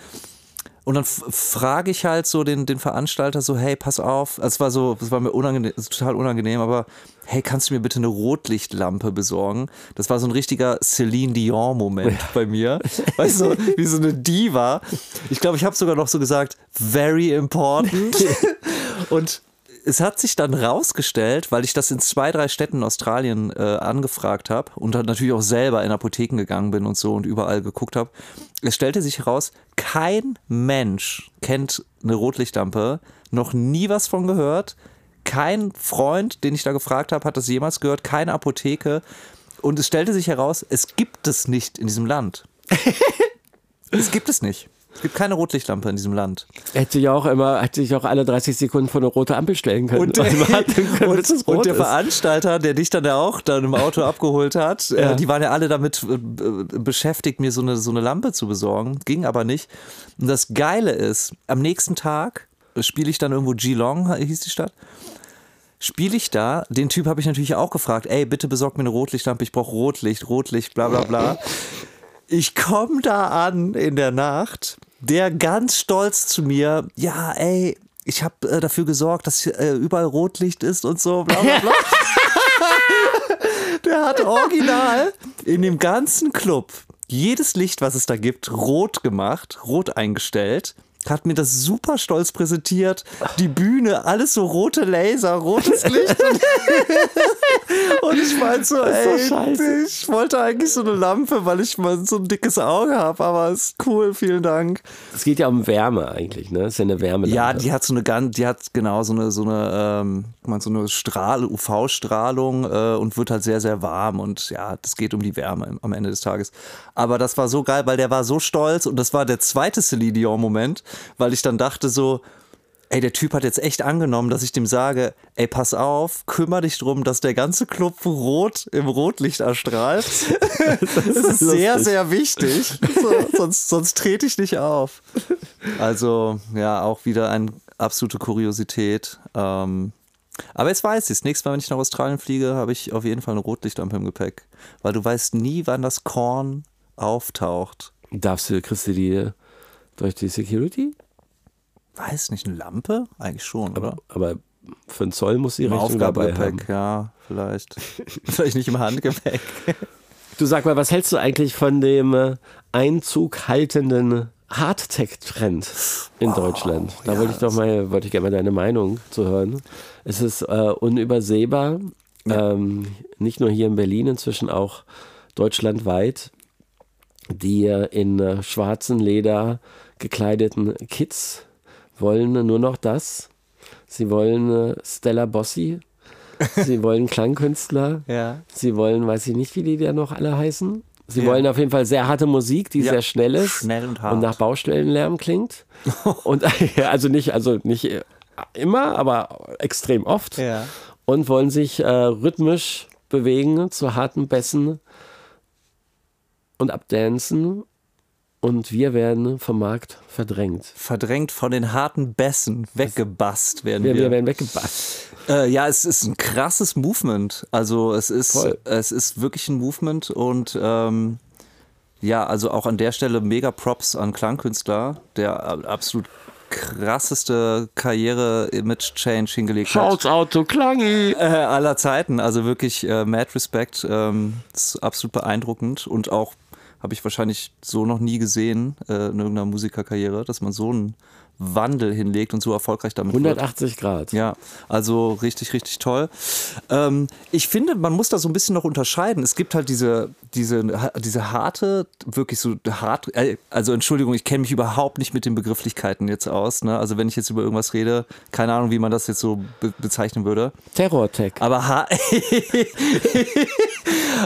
S2: Und dann frage ich halt so den, den Veranstalter so, hey, pass auf. Also es war so, es war mir unangenehm, total unangenehm, aber hey, kannst du mir bitte eine Rotlichtlampe besorgen? Das war so ein richtiger Celine Dion-Moment bei mir. Weißt du, wie so eine Diva. Ich glaube, ich habe sogar noch so gesagt, very important. Und es hat sich dann rausgestellt, weil ich das in zwei, drei Städten in Australien äh, angefragt habe und dann natürlich auch selber in Apotheken gegangen bin und so und überall geguckt habe. Es stellte sich heraus, kein Mensch kennt eine Rotlichtlampe, noch nie was von gehört. Kein Freund, den ich da gefragt habe, hat das jemals gehört, keine Apotheke. Und es stellte sich heraus, es gibt es nicht in diesem Land. es gibt es nicht. Es gibt keine Rotlichtlampe in diesem Land.
S3: Hätte sich auch immer, hätte sich auch alle 30 Sekunden vor eine rote Ampel stellen können.
S2: Und, können, und, und der. Veranstalter, der dich dann ja auch dann im Auto abgeholt hat, äh, ja. äh, die waren ja alle damit äh, beschäftigt, mir so eine, so eine Lampe zu besorgen. Ging aber nicht. Und das Geile ist, am nächsten Tag spiele ich dann irgendwo Geelong, hieß die Stadt spiele ich da. Den Typ habe ich natürlich auch gefragt, ey, bitte besorg mir eine Rotlichtlampe, ich brauche Rotlicht, Rotlicht, bla bla bla. Ich komme da an in der Nacht, der ganz stolz zu mir, ja, ey, ich habe äh, dafür gesorgt, dass äh, überall Rotlicht ist und so, bla bla bla. der hat original in dem ganzen Club jedes Licht, was es da gibt, rot gemacht, rot eingestellt hat mir das super stolz präsentiert. Die Bühne, alles so rote Laser, rotes Licht. und ich meinte so, ey, so ich wollte eigentlich so eine Lampe, weil ich mal so ein dickes Auge habe, aber ist cool, vielen Dank.
S3: Es geht ja um Wärme eigentlich, ne? Das ist ja eine Wärme.
S2: Ja, die hat so eine ganz, die hat genau so eine, so eine, ähm, so eine Strahl, UV-Strahlung äh, und wird halt sehr, sehr warm und ja, das geht um die Wärme am Ende des Tages. Aber das war so geil, weil der war so stolz und das war der zweite Celine Dion-Moment weil ich dann dachte so, ey, der Typ hat jetzt echt angenommen, dass ich dem sage, ey, pass auf, kümmere dich drum, dass der ganze Club rot im Rotlicht erstrahlt. das ist sehr, sehr wichtig. So, sonst, sonst trete ich nicht auf. Also, ja, auch wieder eine absolute Kuriosität. Ähm, aber jetzt weiß ich es. Nächstes Mal, wenn ich nach Australien fliege, habe ich auf jeden Fall eine Rotlichtlampe im Gepäck. Weil du weißt nie, wann das Korn auftaucht.
S3: Darfst du, kriegst du die durch die Security?
S2: Weiß nicht, eine Lampe? Eigentlich schon,
S3: aber, oder? Aber für einen Zoll muss sie Im Rechnung dabei haben.
S2: ja, vielleicht. vielleicht nicht im Handgepäck.
S3: Du sag mal, was hältst du eigentlich von dem äh, Einzug haltenden Hardtech-Trend in wow, Deutschland? Da ja, wollte ich doch mal, wollte ich gerne mal deine Meinung zu hören. Es ist äh, unübersehbar, ja. ähm, nicht nur hier in Berlin, inzwischen auch deutschlandweit, die in äh, schwarzen Leder gekleideten Kids wollen nur noch das. Sie wollen äh, Stella Bossi. Sie wollen Klangkünstler.
S2: Ja.
S3: Sie wollen, weiß ich nicht, wie die da noch alle heißen. Sie ja. wollen auf jeden Fall sehr harte Musik, die ja. sehr schnell ist
S2: schnell und,
S3: und nach Baustellenlärm klingt. und also nicht, also nicht immer, aber extrem oft.
S2: Ja.
S3: Und wollen sich äh, rhythmisch bewegen zu harten Bässen und abdancen und wir werden vom Markt verdrängt.
S2: Verdrängt von den harten Bässen, weggebast werden wir.
S3: Wir werden weggebast.
S2: Äh, ja, es ist ein krasses Movement. Also es ist, Voll. es ist wirklich ein Movement und ähm, ja, also auch an der Stelle mega Props an Klangkünstler, der absolut krasseste Karriere-Image-Change hingelegt
S3: Shouts hat. out to Klangi!
S2: Äh, aller Zeiten, also wirklich äh, mad Respect. Ähm, ist absolut beeindruckend und auch habe ich wahrscheinlich so noch nie gesehen äh, in irgendeiner Musikerkarriere, dass man so einen Wandel hinlegt und so erfolgreich damit
S3: 180
S2: wird.
S3: Grad.
S2: Ja, also richtig, richtig toll. Ähm, ich finde, man muss da so ein bisschen noch unterscheiden. Es gibt halt diese, diese, diese harte, wirklich so hart, äh, also Entschuldigung, ich kenne mich überhaupt nicht mit den Begrifflichkeiten jetzt aus. Ne? Also wenn ich jetzt über irgendwas rede, keine Ahnung, wie man das jetzt so be bezeichnen würde.
S3: Terror-Tech.
S2: Aber, ha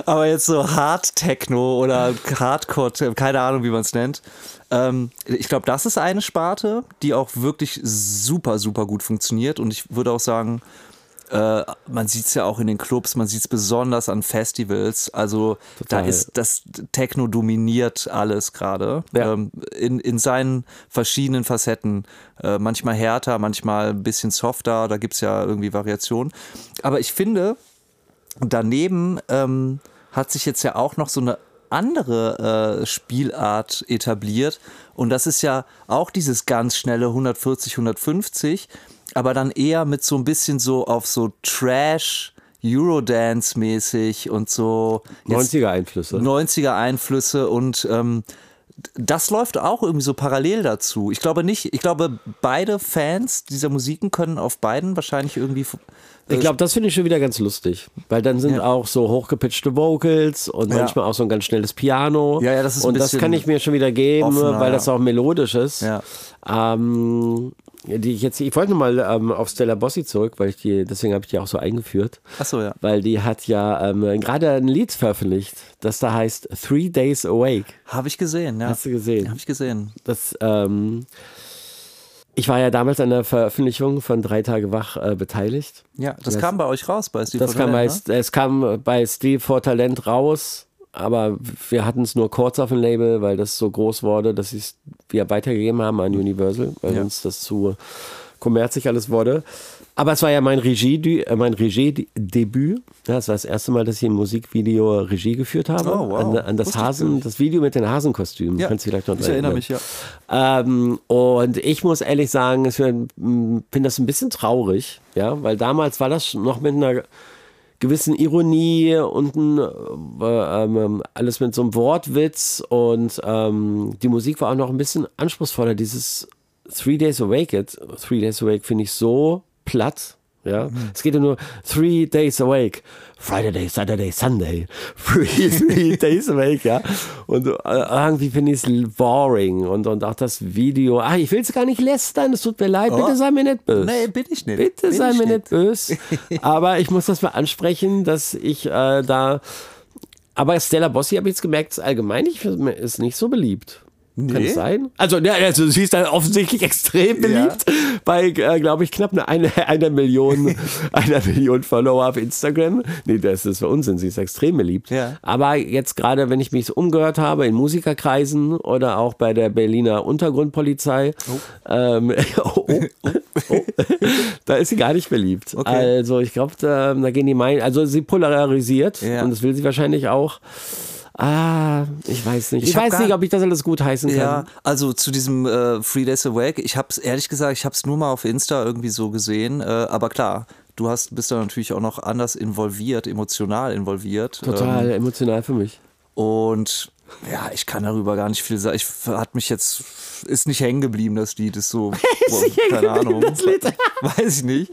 S2: aber jetzt so Hard Techno oder Hardcore, keine Ahnung, wie man es nennt. Ähm, ich glaube, das ist eine Sparte, die auch wirklich super, super gut funktioniert. Und ich würde auch sagen, Äh, man sieht es ja auch in den Clubs, man sieht es besonders an Festivals. Also Total. da ist das Techno dominiert alles gerade. Ja. Ähm, in, in seinen verschiedenen Facetten. Äh, manchmal härter, manchmal ein bisschen softer, da gibt es ja irgendwie Variationen. Aber ich finde, daneben ähm, hat sich jetzt ja auch noch so eine andere äh, Spielart etabliert. Und das ist ja auch dieses ganz schnelle 140, 150, aber dann eher mit so ein bisschen so auf so Trash. Eurodance-mäßig und so.
S3: 90er-Einflüsse.
S2: 90er-Einflüsse und ähm, das läuft auch irgendwie so parallel dazu. Ich glaube nicht, ich glaube, beide Fans dieser Musiken können auf beiden wahrscheinlich irgendwie
S3: ich glaube, das finde ich schon wieder ganz lustig, weil dann sind ja. auch so hochgepitchte Vocals und ja. manchmal auch so ein ganz schnelles Piano.
S2: Ja, ja, das ist
S3: Und das kann ich mir schon wieder geben, offener, weil das auch melodisch ist. Ja. Ähm, die ich jetzt, ich wollte nochmal ähm, auf Stella Bossi zurück, weil ich die, deswegen habe ich die auch so eingeführt.
S2: Ach so, ja.
S3: Weil die hat ja ähm, gerade ein Lied veröffentlicht, das da heißt Three Days Awake.
S2: Habe ich gesehen, ja.
S3: Hast du gesehen?
S2: Habe ich gesehen.
S3: Das, ähm, ich war ja damals an der Veröffentlichung von Drei Tage Wach äh, beteiligt.
S2: Ja, das, das, kam bei euch raus bei
S3: Steve das kam Talent, bei, ne? Es kam bei Steve for Talent raus, aber wir hatten es nur kurz auf dem Label, weil das so groß wurde, dass wir weitergegeben haben an Universal, weil ja. uns das zu kommerzig alles wurde. Aber es war ja mein Regie, äh, mein Regiedebüt. Ja, das war das erste Mal, dass ich im Musikvideo Regie geführt habe. Oh, wow. an, an, das Hasen, das Video mit den Hasenkostümen.
S2: Ja, Kannst du vielleicht noch ich erinnere mich, ja.
S3: Ähm, und ich muss ehrlich sagen, ich finde das ein bisschen traurig, ja, weil damals war das noch mit einer gewissen Ironie und ein, äh, ähm, alles mit so einem Wortwitz und ähm, die Musik war auch noch ein bisschen anspruchsvoller. Dieses Three Days Awake, it, Three Days Awake finde ich so platt. Ja, mhm. es geht ja nur three days awake. Friday, Saturday, Sunday. Three, three days awake, ja. Und äh, irgendwie finde ich es boring. Und, und auch das Video. Ach, ich will es gar nicht lästern, es tut mir leid. Oh. Bitte sei mir nicht böse.
S2: Nee, bin ich nicht.
S3: Bitte bin sei mir nicht böse. Aber ich muss das mal ansprechen, dass ich äh, da. Aber Stella Bossi habe ich jetzt gemerkt, allgemein ist nicht so beliebt. Nee. Kann es sein? Also, ja, also sie ist dann offensichtlich extrem beliebt ja. bei, äh, glaube ich, knapp eine, eine, einer Million, einer Million Follower auf Instagram. Nee, das ist für Unsinn, sie ist extrem beliebt. Ja. Aber jetzt gerade, wenn ich mich so umgehört habe in Musikerkreisen oder auch bei der Berliner Untergrundpolizei, oh. Ähm, oh, oh, oh, da ist sie gar nicht beliebt. Okay. Also ich glaube, da, da, gehen die Meinungen, also sie polarisiert ja. und das will sie wahrscheinlich auch. Ah, ich weiß nicht. Ich, ich weiß nicht, ob ich das alles gut heißen kann. Ja,
S2: also zu diesem äh, Three Days Awake, ich habe es ehrlich gesagt, ich habe es nur mal auf Insta irgendwie so gesehen, äh, aber klar, du hast, bist da natürlich auch noch anders involviert, emotional involviert.
S3: Total ähm, emotional für mich.
S2: Und ja, ich kann darüber gar nicht viel sagen. Ich hat mich jetzt ist nicht hängen geblieben, das Lied ist so boah, keine Ahnung, weiß ich nicht.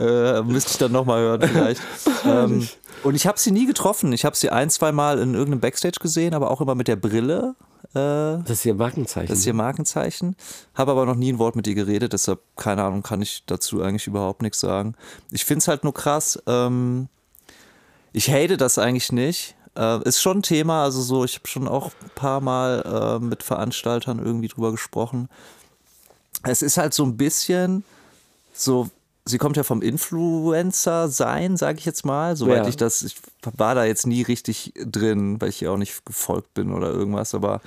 S2: Äh, müsste ich dann nochmal hören vielleicht. ähm, und ich habe sie nie getroffen. Ich habe sie ein, zwei Mal in irgendeinem Backstage gesehen, aber auch immer mit der Brille.
S3: Äh, das ist ihr Markenzeichen.
S2: Das ist ihr Markenzeichen. Habe aber noch nie ein Wort mit ihr geredet, deshalb, keine Ahnung, kann ich dazu eigentlich überhaupt nichts sagen. Ich finde es halt nur krass. Ähm, ich hate das eigentlich nicht. Äh, ist schon ein Thema, also so, ich habe schon auch ein paar Mal äh, mit Veranstaltern irgendwie drüber gesprochen. Es ist halt so ein bisschen so sie kommt ja vom Influencer sein, sage ich jetzt mal, soweit ja. ich das, ich war da jetzt nie richtig drin, weil ich ihr auch nicht gefolgt bin oder irgendwas, aber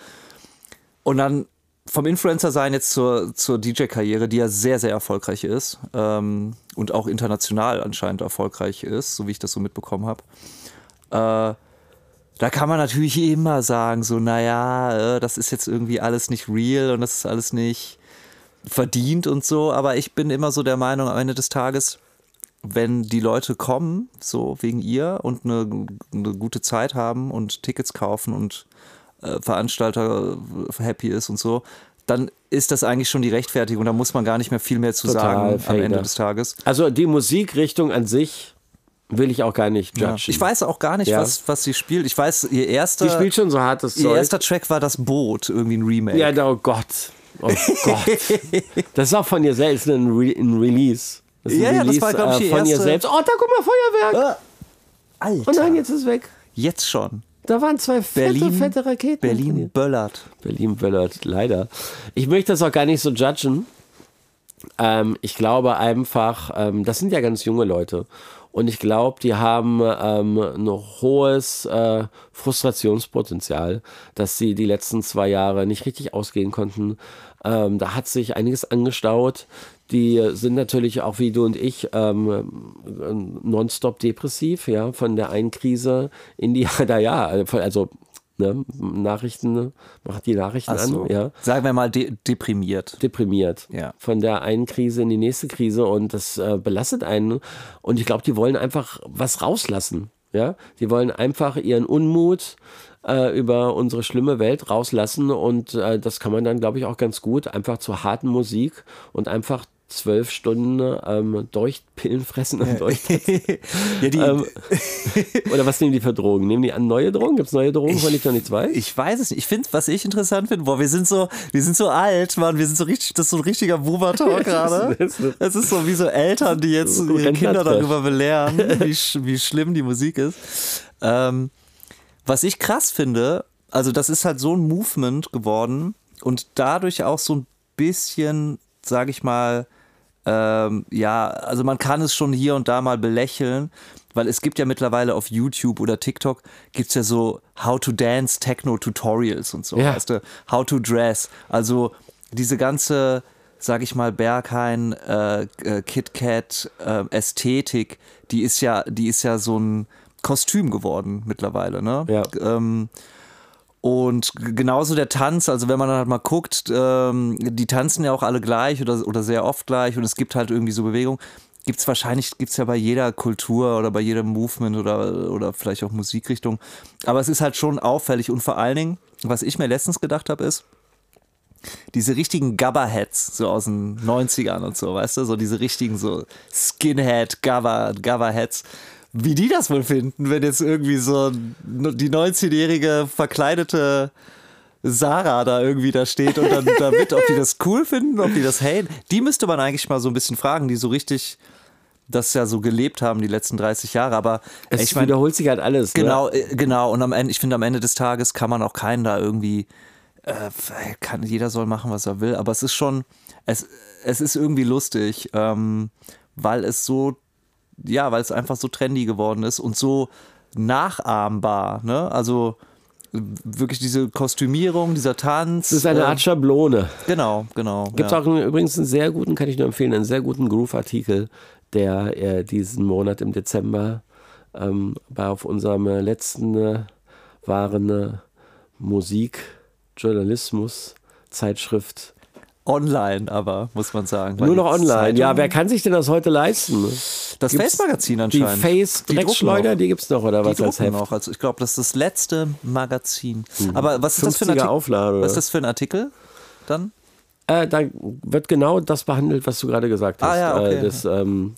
S2: und dann vom Influencer sein jetzt zur, zur DJ-Karriere, die ja sehr, sehr erfolgreich ist ähm, und auch international anscheinend erfolgreich ist, so wie ich das so mitbekommen habe. Äh, da kann man natürlich immer sagen, so, naja, äh, das ist jetzt irgendwie alles nicht real und das ist alles nicht verdient und so, aber ich bin immer so der Meinung, am Ende des Tages, wenn die Leute kommen, so wegen ihr und eine, eine gute Zeit haben und Tickets kaufen und äh, Veranstalter happy ist und so, dann ist das eigentlich schon die Rechtfertigung. Da muss man gar nicht mehr viel mehr zu Total sagen am Ende des Tages.
S3: Also die Musikrichtung an sich will ich auch gar nicht judgen. Ja.
S2: Ich weiß auch gar nicht, ja. was, was sie spielt. Ich weiß, ihr erster.
S3: Die spielt schon so hartes
S2: Ihr Zeug. erster Track war das Boot, irgendwie ein Remake.
S3: Ja, oh Gott. Oh Gott. das ist auch von ihr selbst ein, Re ein Release.
S2: Das ist ein ja, Release, ja, das war, glaube ich, äh,
S3: von ihr selbst. Oh, da guck mal, Feuerwerk.
S2: Äh, Alter.
S3: Oh nein, jetzt ist es weg.
S2: Jetzt schon.
S3: Da waren zwei fette, Berlin, fette Raketen.
S2: Berlin böllert.
S3: Berlin böllert, leider. Ich möchte das auch gar nicht so judgen. Ähm, ich glaube einfach, ähm, das sind ja ganz junge Leute. Und ich glaube, die haben ähm, ein hohes äh, Frustrationspotenzial, dass sie die letzten zwei Jahre nicht richtig ausgehen konnten. Ähm, da hat sich einiges angestaut. Die sind natürlich auch wie du und ich ähm, nonstop depressiv, ja, von der einen Krise in die, da ja, also ne, Nachrichten, macht die Nachrichten so. an, ja.
S2: Sagen wir mal de deprimiert.
S3: Deprimiert. Ja. Von der einen Krise in die nächste Krise und das äh, belastet einen. Und ich glaube, die wollen einfach was rauslassen. Ja, die wollen einfach ihren Unmut äh, über unsere schlimme Welt rauslassen und äh, das kann man dann, glaube ich, auch ganz gut einfach zur harten Musik und einfach zwölf Stunden ähm, Dolchpillen fressen und ja, ähm, oder was nehmen die für Drogen? Nehmen die an neue Drogen? Gibt es neue Drogen von Johnny 2?
S2: Ich weiß es nicht. Ich finde, was ich interessant finde, boah, wir sind so, wir sind so alt, Mann, wir sind so richtig, das ist so ein richtiger Boomer-Talk gerade. Es ist so wie so Eltern, die jetzt ihre Kinder darüber belehren, wie, wie schlimm die Musik ist. Ähm, was ich krass finde, also das ist halt so ein Movement geworden und dadurch auch so ein bisschen, sage ich mal, ähm, ja, also man kann es schon hier und da mal belächeln, weil es gibt ja mittlerweile auf YouTube oder TikTok gibt es ja so How to Dance Techno Tutorials und so, ja. weißt du, How to Dress, also diese ganze, sag ich mal, Berghain, äh, äh, KitKat äh, Ästhetik, die ist ja, die ist ja so ein Kostüm geworden mittlerweile, ne?
S3: Ja.
S2: Ähm, und genauso der Tanz, also wenn man dann halt mal guckt, ähm, die tanzen ja auch alle gleich oder, oder sehr oft gleich und es gibt halt irgendwie so Bewegung. Gibt es wahrscheinlich, gibt es ja bei jeder Kultur oder bei jedem Movement oder, oder vielleicht auch Musikrichtung. Aber es ist halt schon auffällig und vor allen Dingen, was ich mir letztens gedacht habe, ist, diese richtigen Gabba-Heads, so aus den 90ern und so, weißt du, so diese richtigen so Skinhead-Gabba-Heads wie die das wohl finden, wenn jetzt irgendwie so die 19-jährige verkleidete Sarah da irgendwie da steht und dann damit, ob die das cool finden, ob die das haten. Die müsste man eigentlich mal so ein bisschen fragen, die so richtig das ja so gelebt haben die letzten 30 Jahre, aber
S3: es ich mein, wiederholt sich halt alles.
S2: Ne? Genau, ne? genau. Und am Ende, ich finde, am Ende des Tages kann man auch keinen da irgendwie, äh, kann, jeder soll machen, was er will, aber es ist schon, es, es ist irgendwie lustig, ähm, weil es so ja, weil es einfach so trendy geworden ist und so nachahmbar. Ne? Also wirklich diese Kostümierung, dieser Tanz.
S3: Das ist eine Art Schablone.
S2: Genau, genau.
S3: Gibt es ja. auch einen, übrigens einen sehr guten, kann ich nur empfehlen, einen sehr guten Groove-Artikel, der äh, diesen Monat im Dezember ähm, bei auf unserem äh, letzten äh, waren äh, Musik, Journalismus, Zeitschrift
S2: Online, aber muss man sagen.
S3: Nur noch online. Zeitung, ja, wer kann sich denn das heute leisten?
S2: Das Face-Magazin anscheinend.
S3: Die Face-Dreckschleuder, die gibt es noch, oder
S2: die
S3: was als
S2: Heft? noch. Also ich glaube, das ist das letzte Magazin. Mhm. Aber was ist das für ein
S3: Artikel? Auflage.
S2: Was ist das für ein Artikel dann?
S3: Äh, da wird genau das behandelt, was du gerade gesagt hast.
S2: Ah, ja, okay.
S3: Äh, das ähm,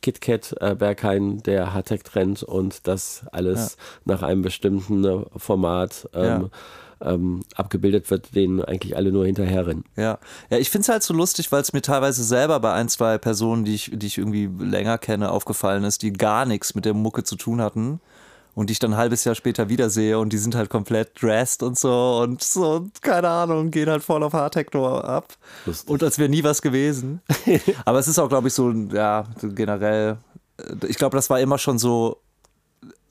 S3: KitKat äh, Berghain, der Hardtech-Trend und das alles ja. nach einem bestimmten äh, Format. Ähm, ja ähm, abgebildet wird, denen eigentlich alle nur hinterherrennen.
S2: Ja, ja ich finde es halt so lustig, weil es mir teilweise selber bei ein, zwei Personen, die ich, die ich irgendwie länger kenne, aufgefallen ist, die gar nichts mit der Mucke zu tun hatten und die ich dann ein halbes Jahr später wiedersehe und die sind halt komplett dressed und so und so, keine Ahnung, gehen halt voll auf Hardtechno ab. Lustig. Und als wäre nie was gewesen. Aber es ist auch, glaube ich, so, ja, generell, äh, ich glaube, das war immer schon so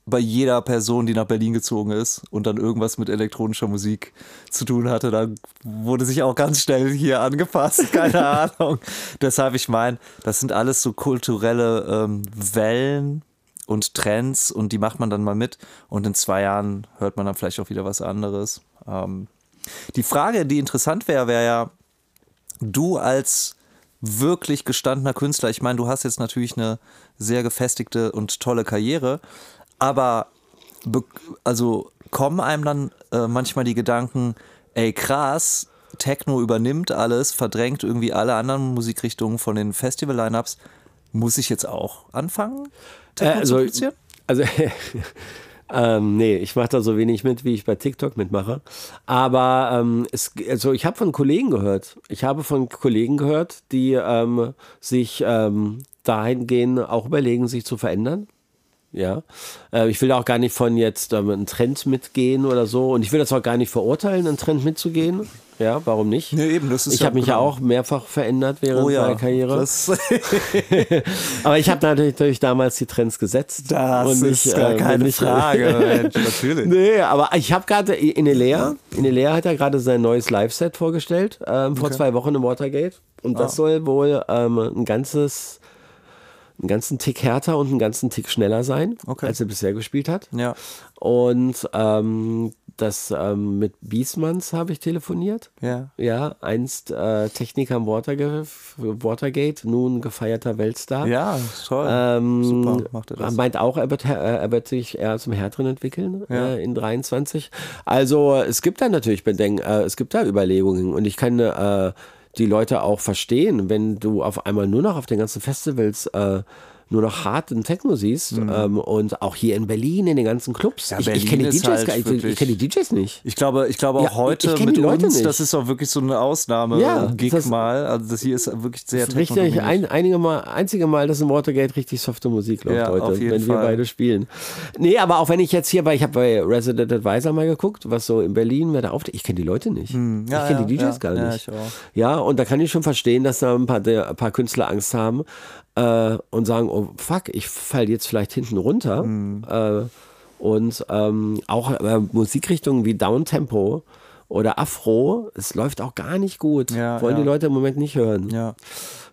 S2: bei jeder Person, die nach Berlin gezogen ist und dann irgendwas mit elektronischer Musik zu tun hatte, dann wurde sich auch ganz schnell hier angepasst, keine Ahnung. Deshalb, ich meine, das sind alles so kulturelle ähm, Wellen und Trends und die macht man dann mal mit und in zwei Jahren hört man dann vielleicht auch wieder was anderes. Ähm, die Frage, die interessant wäre, wäre ja, du als wirklich gestandener Künstler, ich meine, du hast jetzt natürlich eine sehr gefestigte und tolle Karriere, aber also kommen einem dann äh, manchmal die Gedanken, ey krass, Techno übernimmt alles, verdrängt irgendwie alle anderen Musikrichtungen von den Festival-Lineups. Muss ich jetzt auch anfangen,
S3: Techno äh, also, zu produzieren? Also, ähm, nee, ich mache da so wenig mit, wie ich bei TikTok mitmache. Aber ähm, es, also ich habe von Kollegen gehört. Ich habe von Kollegen gehört, die ähm, sich ähm, dahingehend auch überlegen, sich zu verändern. Ja, äh, ich will auch gar nicht von jetzt ähm, einen Trend mitgehen oder so. Und ich will das auch gar nicht verurteilen, einen Trend mitzugehen. Ja, warum nicht?
S2: Nee, eben, das ist
S3: ich
S2: ja
S3: habe mich ja
S2: genau.
S3: auch mehrfach verändert während
S2: Oh ja,
S3: meiner Karriere. Aber ich habe natürlich, natürlich damals die Trends gesetzt.
S2: das ist
S3: nicht,
S2: gar
S3: äh,
S2: keine
S3: nicht,
S2: Frage. Mensch, natürlich.
S3: Nee, aber ich habe gerade Inelea, Inelea hat ja gerade sein neues Live-Set vorgestellt, ähm, vor zwei Wochen im Watergate. Und das
S2: Ah.
S3: soll wohl ähm, ein ganzes, einen ganzen Tick härter und einen ganzen Tick schneller sein,
S2: Okay.
S3: als er bisher gespielt hat.
S2: Ja.
S3: Und ähm, das ähm, mit Biesmanns habe ich telefoniert.
S2: Ja.
S3: Ja, einst äh, Techniker am Waterge Watergate, nun gefeierter Weltstar.
S2: Ja, toll.
S3: Ähm,
S2: Super, macht er das.
S3: meint auch, er wird, äh, er wird sich eher zum Härteren entwickeln
S2: Ja.
S3: äh, in 23. Also es gibt da natürlich Bedenken, äh, es gibt da Überlegungen und ich kann äh, die Leute auch verstehen, wenn du auf einmal nur noch auf den ganzen Festivals äh, nur noch harten Techno siehst ähm, und auch hier in Berlin in den ganzen Clubs.
S2: Mhm. Ja,
S3: ich, ich kenne die
S2: halt
S3: kenne die DJs nicht.
S2: Ich glaube, ich glaube auch
S3: Ja,
S2: heute
S3: kenn
S2: mit uns,
S3: nicht.
S2: das ist auch wirklich so eine Ausnahme,
S3: Ja,
S2: Gig
S3: das-
S2: mal. Also das hier ist wirklich sehr
S3: Richtig,
S2: technodominiert.
S3: ein, einige mal, einzige Mal, dass im Watergate richtig softe Musik läuft
S2: Ja,
S3: heute, wenn wir
S2: Fall.
S3: beide spielen. Nee, aber auch wenn ich jetzt hier bei, ich habe bei Resident Advisor mal geguckt, was so in Berlin, wer da auftritt, ich kenne die Leute nicht.
S2: Hm,
S3: ich kenne die DJs gar nicht. Ja, und da kann ich schon verstehen, dass da ein paar, ein paar Künstler Angst haben äh, und sagen, oh fuck, ich falle jetzt vielleicht hinten runter.
S2: Hm.
S3: Äh, und ähm, auch äh, Musikrichtungen wie Downtempo oder Afro, es läuft auch gar nicht gut.
S2: Ja,
S3: Wollen
S2: ja.
S3: die Leute im Moment nicht hören.
S2: Ja.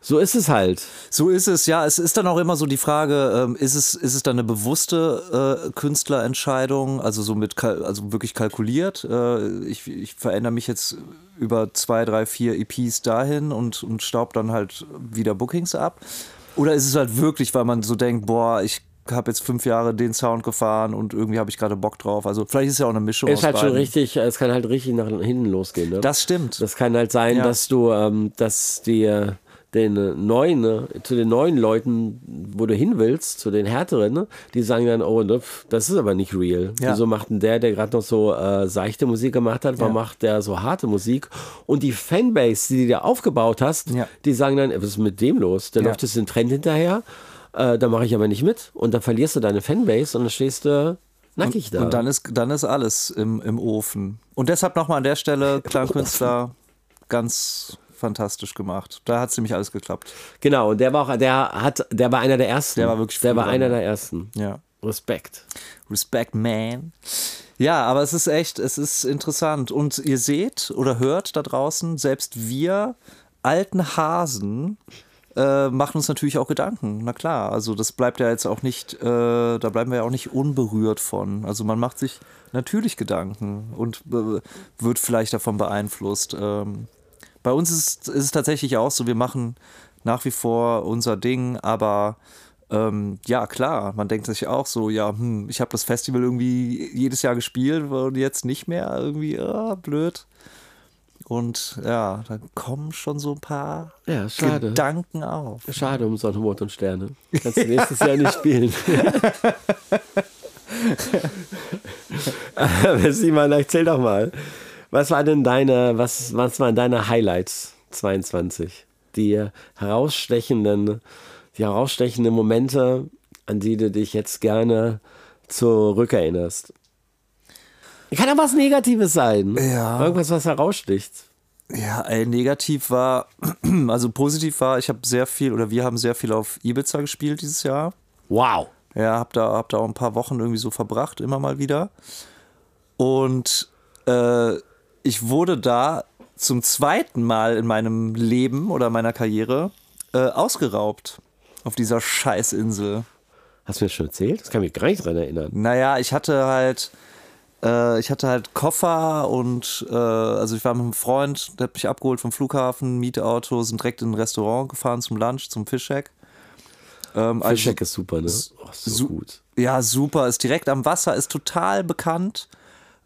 S3: So ist es halt.
S2: So ist es, ja. Es ist dann auch immer so die Frage, ähm, ist, es, ist es dann eine bewusste äh, Künstlerentscheidung, also so mit, kal- also wirklich kalkuliert? Äh, ich, ich verändere mich jetzt über zwei, drei, vier EPs dahin und, und staub dann halt wieder Bookings ab? Oder ist es halt wirklich, weil man so denkt, boah, ich habe jetzt fünf Jahre den Sound gefahren und irgendwie habe ich gerade Bock drauf. Also vielleicht ist es ja auch eine Mischung
S3: Ist halt schon
S2: beiden.
S3: richtig, es kann halt richtig nach hinten losgehen. Ne?
S2: Das stimmt.
S3: Das kann halt sein,
S2: Ja.
S3: dass du, ähm, dass dir den äh, neuen, ne, zu den neuen Leuten, wo du hin willst, zu den härteren, ne, die sagen dann, oh, das ist aber nicht real.
S2: Ja.
S3: Wieso macht denn der, der gerade noch so äh, seichte Musik gemacht hat, warum
S2: Ja.
S3: macht der so harte Musik? Und die Fanbase, die du dir aufgebaut hast,
S2: Ja.
S3: die sagen dann, was ist mit dem los? Der
S2: Ja.
S3: läuft jetzt den Trend hinterher, äh, da mache ich aber nicht mit. Und dann verlierst du deine Fanbase und dann stehst du nackig da.
S2: Und dann ist, dann ist alles im, im Ofen. Und deshalb nochmal an der Stelle, Klangkünstler, ganz fantastisch gemacht. Da hat ziemlich alles geklappt.
S3: Genau, und der war auch, der hat, der war einer der ersten.
S2: Der war wirklich
S3: Der war einer der ersten.
S2: Ja.
S3: Respekt.
S2: Respect, man. Ja, aber es ist echt, es ist interessant. Und ihr seht oder hört da draußen, selbst wir alten Hasen äh, machen uns natürlich auch Gedanken. Na klar, also das bleibt ja jetzt auch nicht, äh, da bleiben wir ja auch nicht unberührt von. Also man macht sich natürlich Gedanken und äh, wird vielleicht davon beeinflusst. Ähm, bei uns ist, ist es tatsächlich auch so, wir machen nach wie vor unser Ding, aber ähm, ja, klar, man denkt sich auch so, ja, hm, ich habe das Festival irgendwie jedes Jahr gespielt und jetzt nicht mehr, irgendwie, ah, blöd. Und ja, dann kommen schon so ein paar
S3: Ja.
S2: Gedanken auf.
S3: Schade um Sonne, Mond und Sterne. Kannst du nächstes Jahr nicht spielen. Simon, erzähl doch mal. Was war denn deine, was, was waren deine Highlights 22? Die herausstechenden, die herausstechenden Momente, an die du dich jetzt gerne zurückerinnerst. Kann auch was Negatives sein.
S2: Ja.
S3: Irgendwas, was heraussticht.
S2: Ja, ey, negativ war, also positiv war, ich habe sehr viel oder wir haben sehr viel auf Ibiza gespielt dieses Jahr.
S3: Wow.
S2: Ja, hab da, hab da auch ein paar Wochen irgendwie so verbracht, immer mal wieder. Und äh, ich wurde da zum zweiten Mal in meinem Leben oder meiner Karriere äh, ausgeraubt. Auf dieser Scheißinsel.
S3: Hast du mir das schon erzählt? Das kann ich mich gar nicht dran erinnern.
S2: Naja, ich hatte halt, äh, ich hatte halt Koffer und äh, also ich war mit einem Freund, der hat mich abgeholt vom Flughafen, Mietauto, sind direkt in ein Restaurant gefahren zum Lunch, zum Fischhack. Ähm, also-
S3: Fischhack ist super, ne? Oh, so
S2: Su-
S3: gut.
S2: Ja, super. Ist direkt am Wasser, ist total bekannt.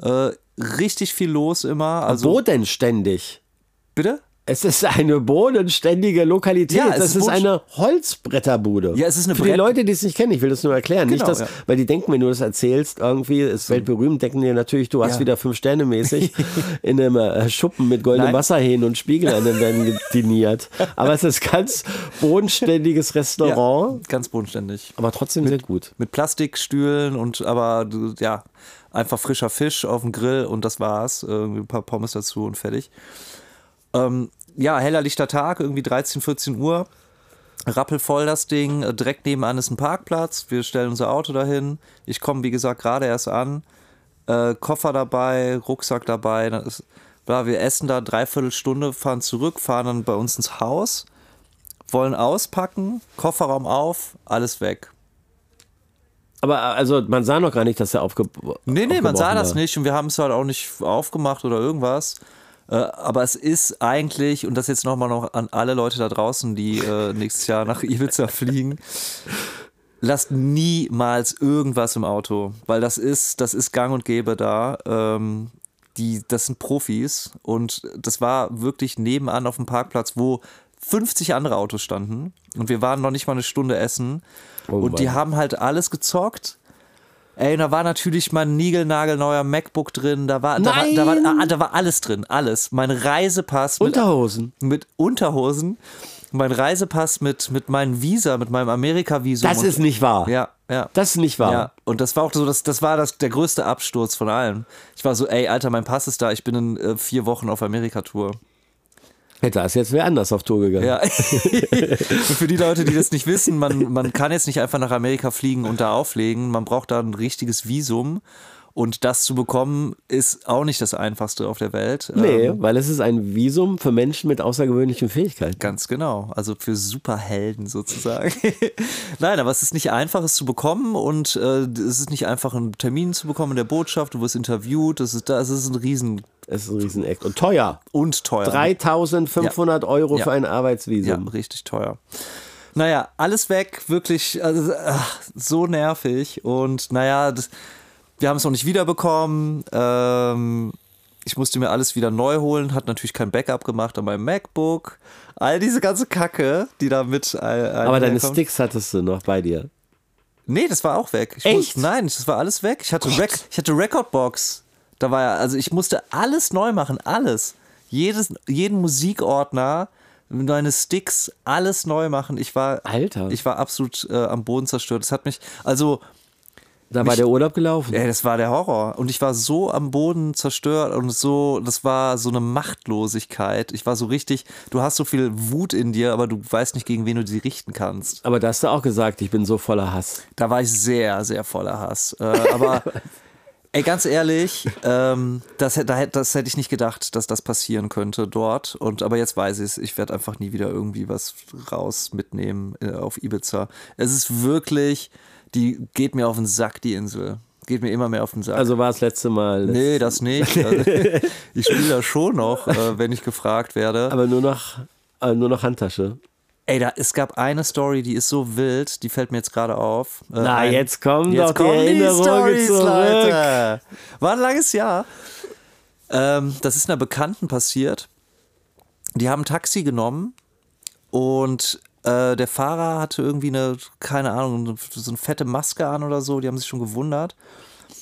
S2: Äh, richtig viel los immer. Also,
S3: bodenständig.
S2: bitte?
S3: Es ist eine bodenständige Lokalität.
S2: Ja, es
S3: das
S2: ist
S3: ist eine Holzbretterbude.
S2: Ja, es ist eine
S3: Für die
S2: Brett-
S3: Leute, die es nicht kennen, ich will das nur erklären. nicht,
S2: Genau,
S3: dass,
S2: ja.
S3: Weil die denken, wenn du das erzählst, irgendwie ist weltberühmt, denken die natürlich, du hast
S2: Ja.
S3: wieder fünf Sterne mäßig in einem äh, Schuppen mit goldenem. Wasserhähnen und Spiegel an den Wänden diniert. Aber es ist ganz bodenständiges Restaurant,
S2: ganz bodenständig.
S3: aber trotzdem sehr gut.
S2: Mit Plastikstühlen und aber du- ja. Einfach frischer Fisch auf dem Grill und das war's. Irgendwie ein paar Pommes dazu und fertig. Ähm, ja, heller lichter Tag, irgendwie 13, 14 Uhr. Rappelvoll das Ding. Direkt nebenan ist ein Parkplatz. Wir stellen unser Auto dahin. Ich komme, wie gesagt, gerade erst an. Äh, Koffer dabei, Rucksack dabei. Dann ist, bla, wir essen da dreiviertel Stunde, fahren zurück, fahren dann bei uns ins Haus, wollen auspacken, Kofferraum auf, alles weg.
S3: Aber also man sah noch gar nicht, dass er aufge
S2: Nee, nee, man sah das nicht und wir haben es halt auch nicht aufgemacht oder irgendwas. Äh, aber es ist eigentlich, und das jetzt nochmal noch an alle Leute da draußen, die äh, nächstes Jahr nach Ibiza fliegen, lasst niemals irgendwas im Auto, weil das ist, das ist gang und gäbe da. Ähm, die, das sind Profis und das war wirklich nebenan auf dem Parkplatz, wo 50 andere Autos standen und wir waren noch nicht mal eine Stunde essen oh und die haben halt alles gezockt. Ey, da war natürlich mein niegelnagelneuer MacBook drin, da war, da war, da, war, ah, da war alles drin, alles. Mein Reisepass.
S3: Mit, Unterhosen.
S2: Mit Unterhosen mein Reisepass mit, mit meinem Visa, mit meinem Amerika-Visum.
S3: Das ist nicht wahr.
S2: Ja, ja.
S3: Das ist nicht wahr.
S2: Ja, und das war auch so, das, das war das, der größte Absturz von allen. Ich war so, ey, Alter, mein Pass ist da, ich bin in äh, vier Wochen auf Amerika-Tour.
S3: Hätte es jetzt wer anders auf Tour gegangen.
S2: Ja. für die Leute, die das nicht wissen, man, man kann jetzt nicht einfach nach Amerika fliegen und da auflegen. Man braucht da ein richtiges Visum. Und das zu bekommen, ist auch nicht das Einfachste auf der Welt.
S3: Nee, ähm, weil es ist ein Visum für Menschen mit außergewöhnlichen Fähigkeiten.
S2: Ganz genau. Also für Superhelden sozusagen. Nein, aber es ist nicht einfach, es zu bekommen und äh, es ist nicht einfach, einen Termin zu bekommen in der Botschaft. Du wirst interviewt. Das ist, das ist ein Riesen.
S3: Es ist ein Rieseneck. Und teuer.
S2: Und teuer.
S3: 3500 ja. Euro ja. für ein Arbeitsvisum.
S2: Ja, richtig teuer. Naja, alles weg, wirklich also, ach, so nervig. Und naja, das, wir haben es noch nicht wiederbekommen. Ähm, ich musste mir alles wieder neu holen, hat natürlich kein Backup gemacht an meinem MacBook. All diese ganze Kacke, die da mit. Äh,
S3: Aber deine kommt. Sticks hattest du noch bei dir.
S2: Nee, das war auch weg. Ich
S3: Echt?
S2: Musste, nein, das war alles weg. Ich hatte, Rec ich hatte Recordbox. Da war ja, also ich musste alles neu machen, alles. Jedes, jeden Musikordner, meine Sticks, alles neu machen. Ich war,
S3: Alter.
S2: ich war absolut äh, am Boden zerstört. Das hat mich, also
S3: da war der Urlaub gelaufen.
S2: Ja, das war der Horror. Und ich war so am Boden zerstört und so, das war so eine Machtlosigkeit. Ich war so richtig, du hast so viel Wut in dir, aber du weißt nicht, gegen wen du sie richten kannst.
S3: Aber da hast du auch gesagt, ich bin so voller Hass.
S2: Da war ich sehr, sehr voller Hass. Äh, aber ey, ganz ehrlich, ähm, das, das hätte ich nicht gedacht, dass das passieren könnte dort. Und aber jetzt weiß ich es. Ich werde einfach nie wieder irgendwie was raus mitnehmen äh, auf Ibiza. Es ist wirklich die geht mir auf den Sack, die Insel. Geht mir immer mehr auf den Sack.
S3: Also war es letzte Mal.
S2: Nee, das nicht. Also, ich spiele da schon noch, äh, wenn ich gefragt werde.
S3: Aber nur noch, äh, nur noch Handtasche.
S2: Ey, da, es gab eine Story, die ist so wild, die fällt mir jetzt gerade auf.
S3: Äh, Na, ein, jetzt kommen jetzt doch kommen die Erinnerungen Storys, zurück. Leute.
S2: War ein langes Jahr. Ähm, das ist einer Bekannten passiert. Die haben ein Taxi genommen und äh, der Fahrer hatte irgendwie eine, keine Ahnung, so eine fette Maske an oder so. Die haben sich schon gewundert.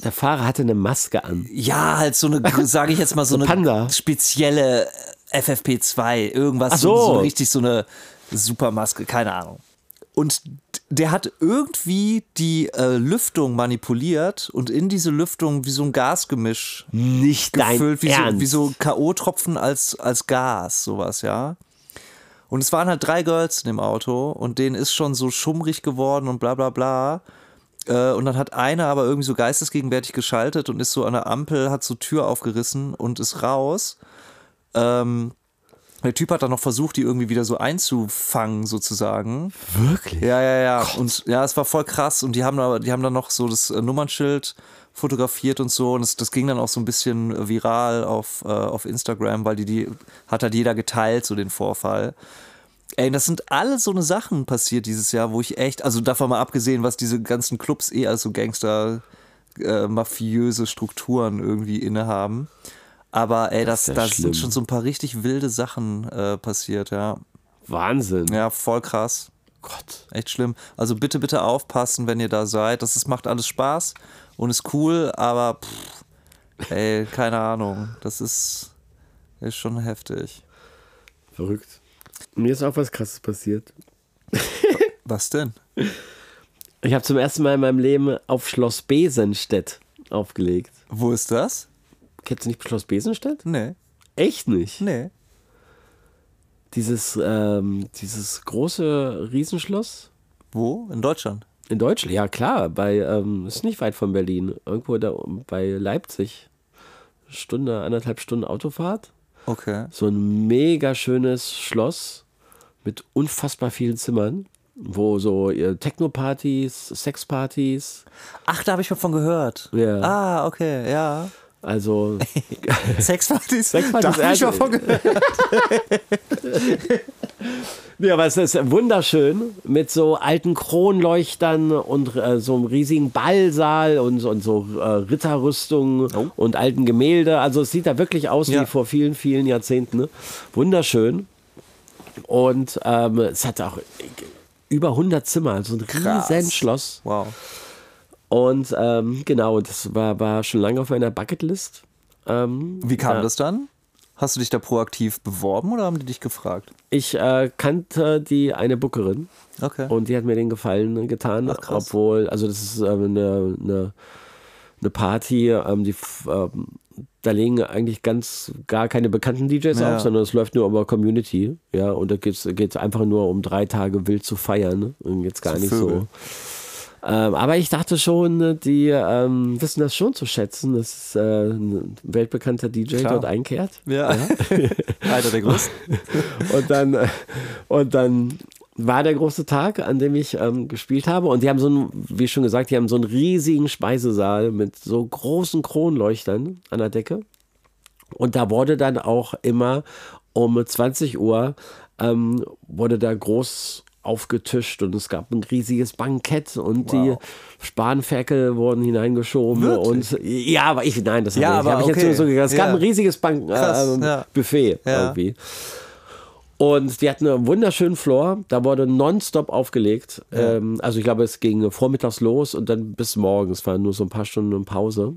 S3: Der Fahrer hatte eine Maske an.
S2: Ja, halt so eine, sage ich jetzt mal, so, so eine Panda. spezielle FFP2. Irgendwas, so. so. so richtig so eine Supermaske, keine Ahnung. Und der hat irgendwie die äh, Lüftung manipuliert und in diese Lüftung wie so ein Gasgemisch
S3: nicht gefüllt,
S2: wie so, wie so K.O.-Tropfen als, als Gas, sowas, ja. Und es waren halt drei Girls in dem Auto und denen ist schon so schummrig geworden und bla bla bla. Äh, und dann hat eine aber irgendwie so geistesgegenwärtig geschaltet und ist so an der Ampel, hat so Tür aufgerissen und ist raus. Ähm, der Typ hat dann noch versucht, die irgendwie wieder so einzufangen, sozusagen.
S3: Wirklich?
S2: Ja, ja, ja. Gott. Und ja, es war voll krass. Und die haben aber, die haben dann noch so das Nummernschild fotografiert und so. Und das, das ging dann auch so ein bisschen viral auf, äh, auf Instagram, weil die, die hat halt jeder geteilt, so den Vorfall. Ey, das sind alle so eine Sachen passiert dieses Jahr, wo ich echt, also davon mal abgesehen, was diese ganzen Clubs eh als so Gangster, äh, mafiöse Strukturen irgendwie innehaben. Aber ey, das, das, das sind schon so ein paar richtig wilde Sachen äh, passiert, ja.
S3: Wahnsinn.
S2: Ja, voll krass.
S3: Gott.
S2: Echt schlimm. Also bitte, bitte aufpassen, wenn ihr da seid. Das ist, macht alles Spaß und ist cool, aber pff, ey, keine Ahnung. Das ist, ist schon heftig.
S3: Verrückt. Mir ist auch was krasses passiert.
S2: Was denn?
S3: Ich habe zum ersten Mal in meinem Leben auf Schloss Besenstedt aufgelegt.
S2: Wo ist das?
S3: Kennst du nicht Schloss Besenstedt?
S2: Nee.
S3: Echt nicht?
S2: Nee.
S3: Dieses, ähm, dieses große Riesenschloss
S2: Wo? In Deutschland?
S3: In Deutschland, ja klar, bei, ähm, ist nicht weit von Berlin, irgendwo da bei Leipzig. Stunde, anderthalb Stunden Autofahrt.
S2: Okay.
S3: So ein mega schönes Schloss mit unfassbar vielen Zimmern, wo so äh, Techno-Partys, Sex-Partys,
S2: Ach, da habe ich mal von gehört.
S3: Ja.
S2: Ah, okay, ja.
S3: Also
S2: Sexpartys?
S3: Sexpartys,
S2: Da ich
S3: ja,
S2: mal von gehört.
S3: Ja, aber es ist wunderschön mit so alten Kronleuchtern und äh, so einem riesigen Ballsaal und, und so äh, Ritterrüstungen
S2: Oh.
S3: und alten Gemälde. Also es sieht da wirklich aus
S2: Ja.
S3: wie vor vielen, vielen Jahrzehnten. Ne? Wunderschön. Und ähm, es hat auch über 100 Zimmer, also ein
S2: Krass.
S3: riesen Schloss.
S2: Wow.
S3: Und ähm, genau, das war, war schon lange auf meiner Bucketlist. Ähm,
S2: Wie kam
S3: ja.
S2: das dann? Hast du dich da proaktiv beworben oder haben die dich gefragt?
S3: Ich äh, kannte die eine Bookerin.
S2: Okay.
S3: Und die hat mir den Gefallen getan,
S2: Ach, krass.
S3: obwohl, also das ist ähm, eine, eine, eine Party, ähm, die, ähm, da legen eigentlich ganz gar keine bekannten DJs
S2: Ja.
S3: auf, sondern es läuft nur über Community, ja, und da geht es einfach nur um drei Tage wild zu feiern ne? und jetzt gar
S2: Zu
S3: nicht
S2: Vögeln.
S3: so. Ähm, aber ich dachte schon, ne, die ähm, wissen das schon zu schätzen, dass äh, ein weltbekannter DJ
S2: Klar.
S3: dort einkehrt.
S2: ja. Einer der größten.
S3: Und dann, und dann war der große Tag, an dem ich ähm, gespielt habe. Und die haben so einen, wie schon gesagt, die haben so einen riesigen Speisesaal mit so großen Kronleuchtern an der Decke. Und da wurde dann auch immer um 20 Uhr ähm, wurde da groß aufgetischt und es gab ein riesiges Bankett und die
S2: Wow.
S3: Spanferkel wurden hineingeschoben
S2: Wirklich?
S3: und ja, aber ich nein, das
S2: Ja,
S3: habe ich, hab ich jetzt
S2: okay.
S3: nur so gegangen. Es gab
S2: Ja.
S3: ein riesiges Bank,
S2: Krass,
S3: äh,
S2: ja.
S3: Buffet irgendwie. Und die hatten einen wunderschönen Floor. Da wurde nonstop aufgelegt. Ähm, also ich glaube, es ging vormittags los und dann bis morgens. Es waren nur so ein paar Stunden Pause.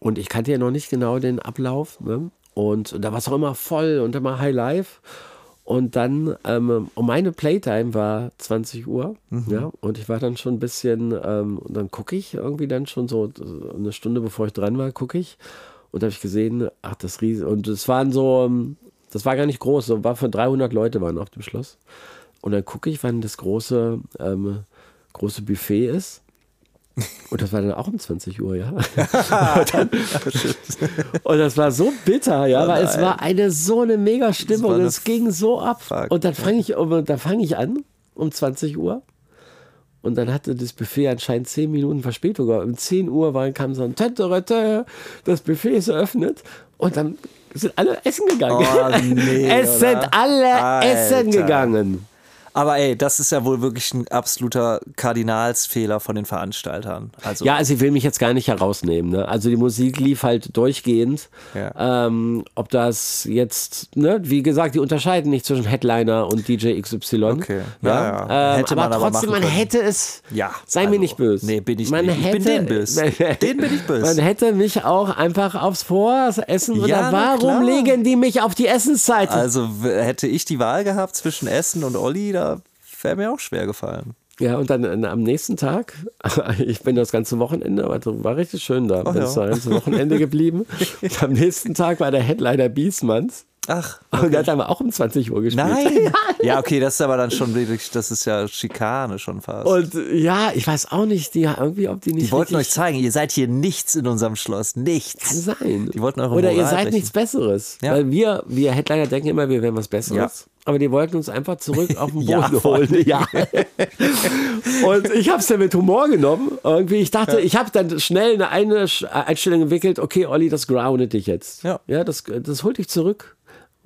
S3: Und ich kannte ja noch nicht genau den Ablauf. Ne? Und da war es auch immer voll und immer High Life. Und dann, ähm, und meine Playtime war 20 Uhr, ja, und ich war dann schon ein bisschen, ähm, und dann gucke ich irgendwie dann schon so eine Stunde bevor ich dran war, gucke ich, und da habe ich gesehen, ach, das riesige, und es waren so, ähm, das war gar nicht groß, so war von 300 Leute waren auf dem Schloss. Und dann gucke ich, wann das große, ähm, große Buffet ist. Und das war dann auch um 20 Uhr, ja. und, dann, und das war so bitter, ja, weil es war eine so eine mega Stimmung.
S2: eine
S3: Es ging so ab.
S2: Fuck.
S3: Und dann fange ich, um- fange ich an um 20 Uhr. Und dann hatte das Buffet anscheinend 10 Minuten Verspätung. Aber um 10 Uhr war, kam so ein Tete, das Buffet ist eröffnet. Und dann sind alle essen gegangen.
S2: Oh, nee,
S3: es sind alle
S2: Alter.
S3: essen gegangen.
S2: Aber ey, das ist ja wohl wirklich ein absoluter Kardinalsfehler von den Veranstaltern. Also,
S3: Ja, also ich will mich jetzt gar nicht herausnehmen. Ne? Also die Musik lief halt durchgehend.
S2: Ja.
S3: Ähm, ob das jetzt, ne, wie gesagt, die unterscheiden nicht zwischen Headliner und DJ XY.
S2: Okay.
S3: Ja,
S2: Ja, ja.
S3: Ähm,
S2: Hätte
S3: aber trotzdem, man hätte es.
S2: Ja,
S3: Sei mir
S2: also,
S3: nicht böse.
S2: nee, bin ich
S3: man
S2: nicht. Ich bin
S3: Hätte,
S2: den böse. Den bin ich böse.
S3: Man hätte mich auch einfach aufs Voressen oder
S2: Ja,
S3: warum legen die mich auf die Essenszeit?
S2: also hätte ich die Wahl gehabt zwischen Essen und Olli, da wäre mir auch schwer gefallen.
S3: Ja, und dann äh, am nächsten Tag, ich bin das ganze Wochenende, also war richtig schön da, bin
S2: ja.
S3: das ganze Wochenende geblieben. Und am nächsten Tag war der Headliner Biesmanns.
S2: Ach,
S3: Und der hat aber auch um 20 Uhr gespielt.
S2: nein. Ja, okay, das ist aber dann schon wirklich, das ist ja Schikane schon fast.
S3: Und ja, ich weiß auch nicht, die irgendwie, ob die nicht.
S2: die wollten euch zeigen, ihr seid hier nichts in unserem Schloss.
S3: Kann
S2: Nichts.
S3: sein.
S2: Die wollten eure
S3: Oder ihr
S2: Moral
S3: seid
S2: brechen.
S3: nichts Besseres.
S2: Ja.
S3: Weil wir, wir Headliner denken immer, wir wären was Besseres.
S2: Ja.
S3: Aber die wollten uns einfach zurück auf den Boden
S2: Ja,
S3: holen. Ja. Und ich habe es dann mit Humor genommen. Irgendwie, ich dachte, ich habe dann schnell eine, eine Einstellung entwickelt. Okay, Olli, das groundet dich jetzt.
S2: Ja.
S3: Ja, das, das holt dich zurück.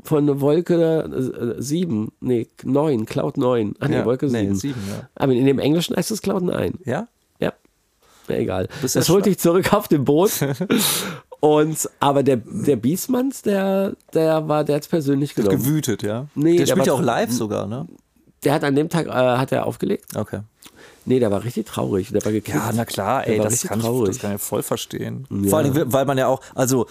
S3: Von Wolke 7, nee, 9, Cloud 9. Ah, nee,
S2: Ja,
S3: Wolke
S2: nee,
S3: 7.
S2: sieben, ja.
S3: Aber in dem Englischen heißt es Cloud 9.
S2: Ja?
S3: Ja. Na, egal. Das
S2: ja
S3: holt dich zurück auf den Boot. Und, aber der, der Biesmanns, der, der war, der hat's persönlich genommen.
S2: Gewütet, ja.
S3: Nee,
S2: der
S3: der
S2: spielt ja auch live sogar, ne?
S3: Der hat an dem Tag, äh, hat er aufgelegt.
S2: Okay.
S3: Nee, der war richtig traurig. Der war geknickt.
S2: Ja, na klar, ey, das kann, ich,
S3: traurig.
S2: das kann ich voll verstehen.
S3: Ja.
S2: Vor allem, weil man ja auch, also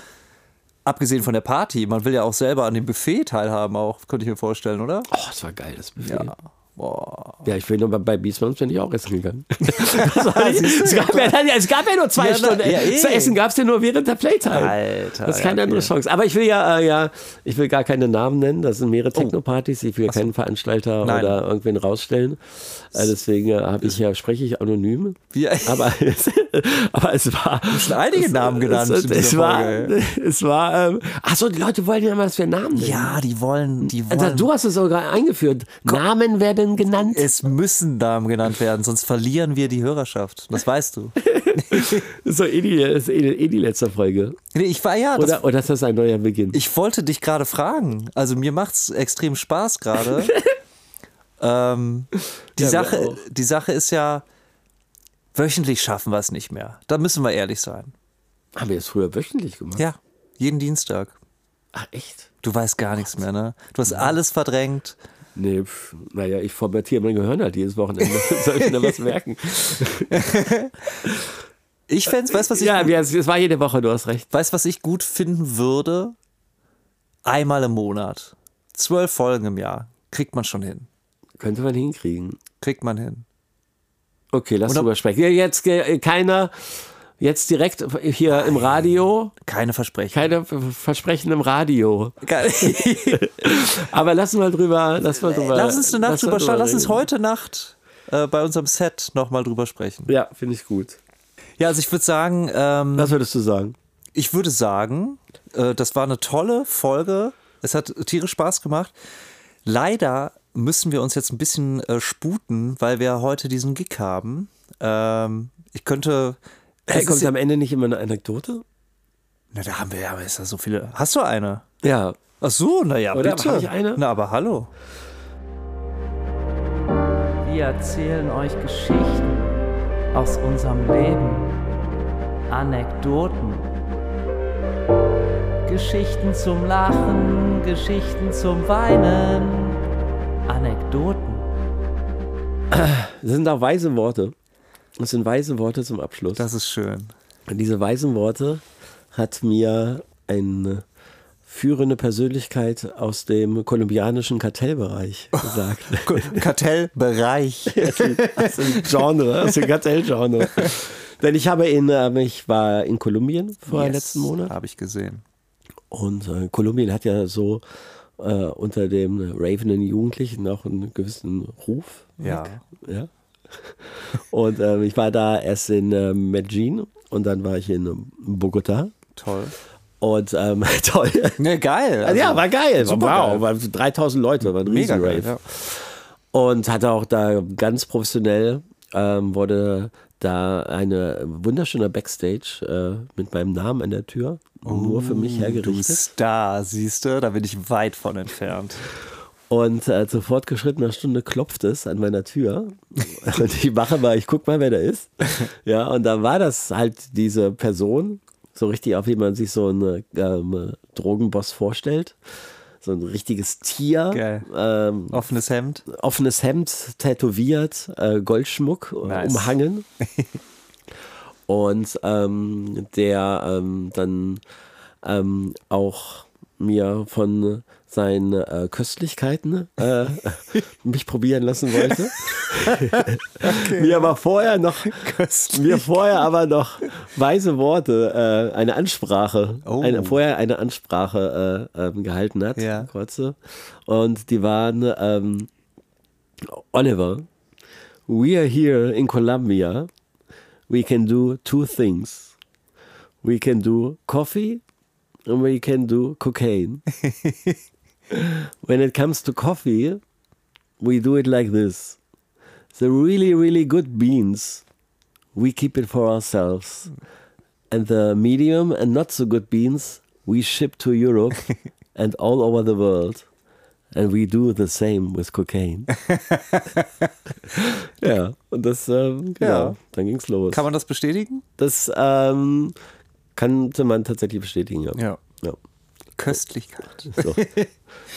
S2: abgesehen von der Party, man will ja auch selber an dem Buffet teilhaben, auch, könnte ich mir vorstellen, oder?
S3: Oh, das war geil, das Buffet.
S2: Ja. Boah.
S3: Ja, ich bin nur bei, bei Biesmanns bin ich auch essen gegangen. es, gab ja, es gab ja nur zwei
S2: Ja,
S3: Stunden.
S2: ja, eh.
S3: Zu essen gab es ja nur während der Playtime.
S2: Alter,
S3: Das ist keine
S2: ja,
S3: andere
S2: okay.
S3: Chance. Aber ich will ja, äh, ja, ich will gar keine Namen nennen. Das sind mehrere Techno-Partys. Ich will ja keinen Veranstalter
S2: Oh. Nein.
S3: oder irgendwen rausstellen. Äh, deswegen äh, habe ich ja, spreche ich anonym.
S2: Wie,
S3: Aber, aber es war.
S2: schon einige Namen genannt
S3: Es, es, war,
S2: Folge.
S3: es war. Ähm, Achso, die Leute wollen ja immer, dass wir Namen nennen.
S2: ja, die wollen, die
S3: Also,
S2: wollen.
S3: du hast es sogar eingeführt. Namen werden genannt.
S2: es müssen Namen genannt werden, sonst verlieren wir die Hörerschaft. Das weißt du.
S3: Das ist so eh die, ist eh, eh die letzte Folge.
S2: Nee, Ich war ja, das,
S3: Oder, oder ist das ein neuer Beginn?
S2: ich wollte dich gerade fragen. Also mir macht's extrem Spaß gerade. Ähm, die,
S3: Ja, mir
S2: Sache, die Sache ist ja, wöchentlich schaffen wir es nicht mehr. Da müssen wir ehrlich sein.
S3: Haben wir es früher wöchentlich gemacht?
S2: Ja, jeden Dienstag.
S3: Ach, echt?
S2: Du weißt gar nichts mehr, ne? Du hast alles verdrängt.
S3: Nee, pf, naja, ich formatiere mein Gehirn halt jedes Wochenende. Soll ich denn was merken?
S2: Ich fände weißt was ich,
S3: Ja, es war jede Woche, du hast recht.
S2: weißt, was ich gut finden würde? Einmal im Monat. Zwölf Folgen im Jahr. Kriegt man schon hin.
S3: Könnte man hinkriegen.
S2: Kriegt man hin.
S3: Okay, lass drüber sprechen. Ja, jetzt äh, keiner, jetzt direkt hier im Radio,
S2: Keine Versprechen.
S3: keine Versprechen im Radio. Aber lass mal drüber, lass mal drüber.
S2: Lass uns eine Nacht drüber schauen. Lass uns heute Nacht äh, bei unserem Set nochmal drüber sprechen.
S3: Ja, finde ich gut.
S2: Ja, also ich würde sagen, ähm,
S3: Was würdest du sagen?
S2: ich würde sagen, äh, das war eine tolle Folge. Es hat tierisch Spaß gemacht. Leider müssen wir uns jetzt ein bisschen äh, sputen, weil wir heute diesen Gig haben. Ähm, ich könnte.
S3: Hey,
S2: es
S3: kommt am Ende nicht immer eine Anekdote?
S2: na, da haben wir ja, aber ist ja so viele. Hast du eine?
S3: Ja.
S2: Ach so, naja,
S3: Oder?
S2: bitte.
S3: Hab ich eine?
S2: Na, aber hallo.
S1: Wir erzählen euch Geschichten aus unserem Leben. Anekdoten. Geschichten zum Lachen, Geschichten zum Weinen. Anekdoten.
S3: Das sind auch weise Worte. Das sind weise Worte zum Abschluss.
S2: Das ist schön.
S3: Und diese weisen Worte hat mir eine führende Persönlichkeit aus dem kolumbianischen Kartellbereich gesagt.
S2: Kartellbereich.
S3: aus dem Genre, aus dem Kartellgenre. Denn ich habe in, ähm, ich war in Kolumbien vor
S2: Yes,
S3: letzten Monat
S2: Habe ich gesehen.
S3: und äh, Kolumbien hat ja so äh, unter den ravenen Jugendlichen auch einen gewissen Ruf.
S2: Ja.
S3: Ja. Und ähm, ich war da erst in äh, Medellin und dann war ich in ähm, Bogota.
S2: Toll.
S3: Und ähm, toll.
S2: Ne, geil.
S3: Also, ja, war geil.
S2: super
S3: wow,
S2: geil.
S3: war 3000 Leute, war ein
S2: mega
S3: riesen
S2: geil.
S3: Rave.
S2: Ja.
S3: Und hatte auch da ganz professionell, ähm, wurde da eine wunderschöne Backstage äh, mit meinem Namen an der Tür, nur für mich
S2: Du
S3: hergerichtet.
S2: Star, siehst du, da bin ich weit von entfernt.
S3: Und äh, zu fortgeschrittener Stunde klopft es an meiner Tür. Und ich mache mal, ich guck mal, wer da ist. Ja, und da war das halt diese Person, so richtig, auf wie man sich so einen ähm, Drogenboss vorstellt. So ein richtiges Tier.
S2: Geil.
S3: Ähm,
S2: Offenes Hemd.
S3: offenes Hemd, tätowiert, äh, Goldschmuck äh,
S2: Nice.
S3: umhangen. Und ähm, der ähm, dann ähm, auch mir von seinen äh, Köstlichkeiten äh, mich probieren lassen wollte. Mir aber vorher noch mir vorher aber noch weise Worte, äh, eine Ansprache,
S2: Oh.
S3: eine, vorher eine Ansprache äh, ähm, gehalten hat,
S2: Ja.
S3: kurze. Und die waren ähm, Oliver, we are here in Colombia. We can do two things. We can do coffee and we can do cocaine. when it comes to coffee, we do it like this. The really, really good beans, we keep it for ourselves. And the medium and not so good beans, we ship to Europe and all over the world. And we do the same with cocaine. ja, und das, ähm, genau,
S2: Ja.
S3: dann ging's los.
S2: Kann man das bestätigen?
S3: das ähm, kannte man tatsächlich bestätigen, ja.
S2: Ja.
S3: ja.
S2: Köstlichkeit.
S3: So.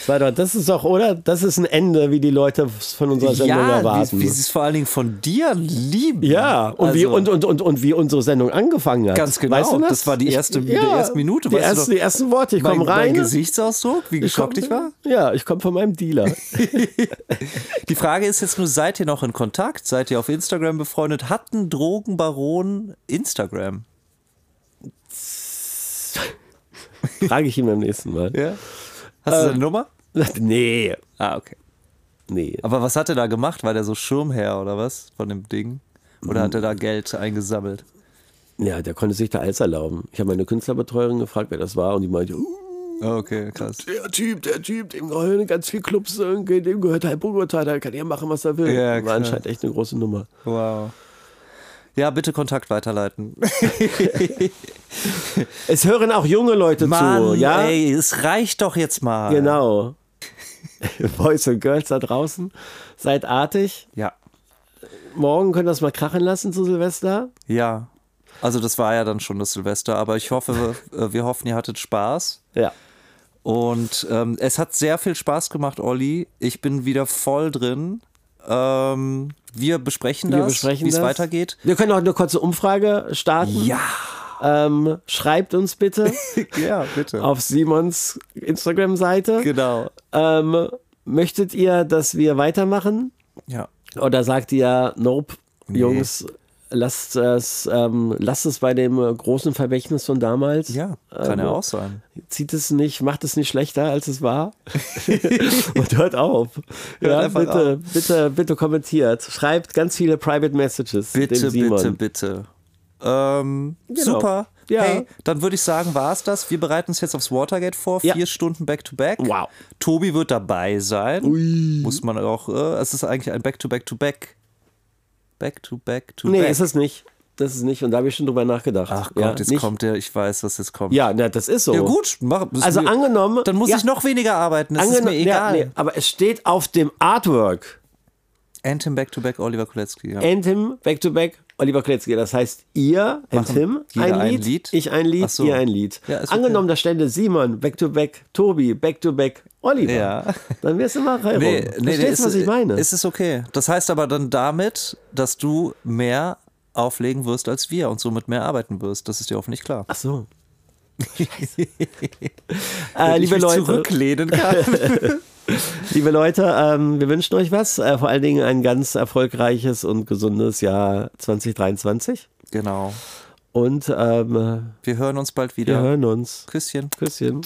S3: Das, doch, das ist doch, oder? Das ist ein Ende, wie die Leute von unserer Sendung
S2: ja,
S3: erwarten.
S2: wie, wie sie es vor allen Dingen von dir lieben.
S3: ja, und, wie,
S2: Also,
S3: und, und, und, und wie unsere Sendung angefangen hat.
S2: Ganz genau.
S3: Weißt du das?
S2: Das war die erste- die erste Minute,
S3: Die, erste,
S2: doch.
S3: die ersten Worte. Ich komme rein.
S2: Mein Gesichtsausdruck, wie geschockt ich war.
S3: Ja, ich komme von meinem Dealer.
S2: Die Frage ist jetzt nur, seid ihr noch in Kontakt? Seid ihr auf Instagram befreundet? Hat ein Drogenbaron Instagram?
S3: Frage ich ihn beim nächsten Mal.
S2: Ja. Hast du seine Nummer?
S3: Nee.
S2: Ah, okay.
S3: Nee.
S2: Aber was hat er da gemacht? War der so Schirmherr oder was von dem Ding? Oder hat er da Geld eingesammelt?
S3: Ja, der konnte sich da alles erlauben. Ich habe meine Künstlerbetreuerin gefragt, wer das war, und die meinte, uh,
S2: Ah, Okay, krass.
S3: der Typ, der Typ, dem gehören ganz viele Clubs, irgendwie, dem gehört halb Bogota, da kann er machen, was er will.
S2: Ja,
S3: War anscheinend echt eine große Nummer.
S2: Wow. Ja, bitte Kontakt weiterleiten.
S3: Es hören auch junge Leute
S2: Mann,
S3: zu, ja?
S2: ey, es reicht doch jetzt mal.
S3: Genau. Boys und Girls da draußen, seid artig.
S2: Ja,
S3: Morgen könnt ihr das mal krachen lassen zu Silvester.
S2: ja. Also das war ja dann schon das Silvester, aber ich hoffe, wir, wir hoffen, ihr hattet Spaß.
S3: Ja.
S2: Und ähm, es hat sehr viel Spaß gemacht, Olli. Ich bin wieder voll drin. Ähm, wir besprechen
S3: Wir
S2: das, wie es weitergeht.
S3: Wir können auch eine kurze Umfrage starten.
S2: Ja,
S3: Ähm, schreibt uns bitte
S2: ja, bitte.
S3: auf Simons Instagram-Seite.
S2: Genau.
S3: Ähm, möchtet ihr, dass wir weitermachen?
S2: Ja.
S3: Oder sagt ihr, nope, Jungs, lasst es, ähm, lasst es bei dem äh, großen Vermächtnis von damals?
S2: Ja, kann
S3: Ähm,
S2: ja auch sein.
S3: Zieht es nicht, macht es nicht schlechter, als es war? Und hört auf. Ja,
S2: einfach
S3: bitte, bitte, bitte kommentiert. Schreibt ganz viele Private Messages
S2: Bitte, bitte, bitte. Ähm,
S3: Genau.
S2: Super.
S3: Ja.
S2: Hey, dann würde ich sagen, war es das. Wir bereiten uns jetzt aufs Watergate vor.
S3: Ja.
S2: Vier Stunden Back-to-Back.
S3: Wow.
S2: Tobi wird dabei sein. Muss man auch. Äh, es ist eigentlich ein Back-to-Back-to-Back. Back-to-back-to-back.
S3: Nee, ist es nicht. Das ist nicht. Und da habe ich schon drüber nachgedacht.
S2: Ach Gott,
S3: ja,
S2: jetzt
S3: nicht.
S2: kommt der. Ich weiß, was jetzt kommt.
S3: Ja, na, das ist so.
S2: Ja, gut. Mach,
S3: Also
S2: mir-
S3: angenommen.
S2: Dann muss
S3: ja,
S2: ich noch weniger arbeiten. Das ist mir egal.
S3: Ja, nee, aber es steht auf dem Artwork.
S2: Anthem Back-to-Back Oliver Kulecki. Ja.
S3: Anthem, Back to Back, Oliver Kletzky. Das heißt, ihr, Anthem,
S2: jeder
S3: ein
S2: ein
S3: Lied,
S2: Lied?
S3: ich ein Lied,
S2: so.
S3: ihr ein Lied.
S2: Ja, ist okay.
S3: Angenommen, da stände Simon, Back to Back, Tobi, Back to Back, Oliver.
S2: Ja.
S3: Dann wär's immer reihum.
S2: Nee, nee,
S3: Verstehst
S2: ist,
S3: du, was ich meine?
S2: Ist es okay. Das heißt aber dann damit, dass du mehr auflegen wirst als wir und somit mehr arbeiten wirst. Das ist dir hoffentlich klar.
S3: Ach so. Äh,
S2: ich
S3: liebe
S2: mich
S3: Leute,
S2: zurücklehnen kann.
S3: liebe Leute, ähm, wir wünschen euch was. Äh, vor allen Dingen ein ganz erfolgreiches und gesundes Jahr 2023.
S2: genau.
S3: Und ähm,
S2: Wir hören uns bald
S3: wir
S2: wieder.
S3: hören uns.
S2: Küsschen.
S3: Küsschen.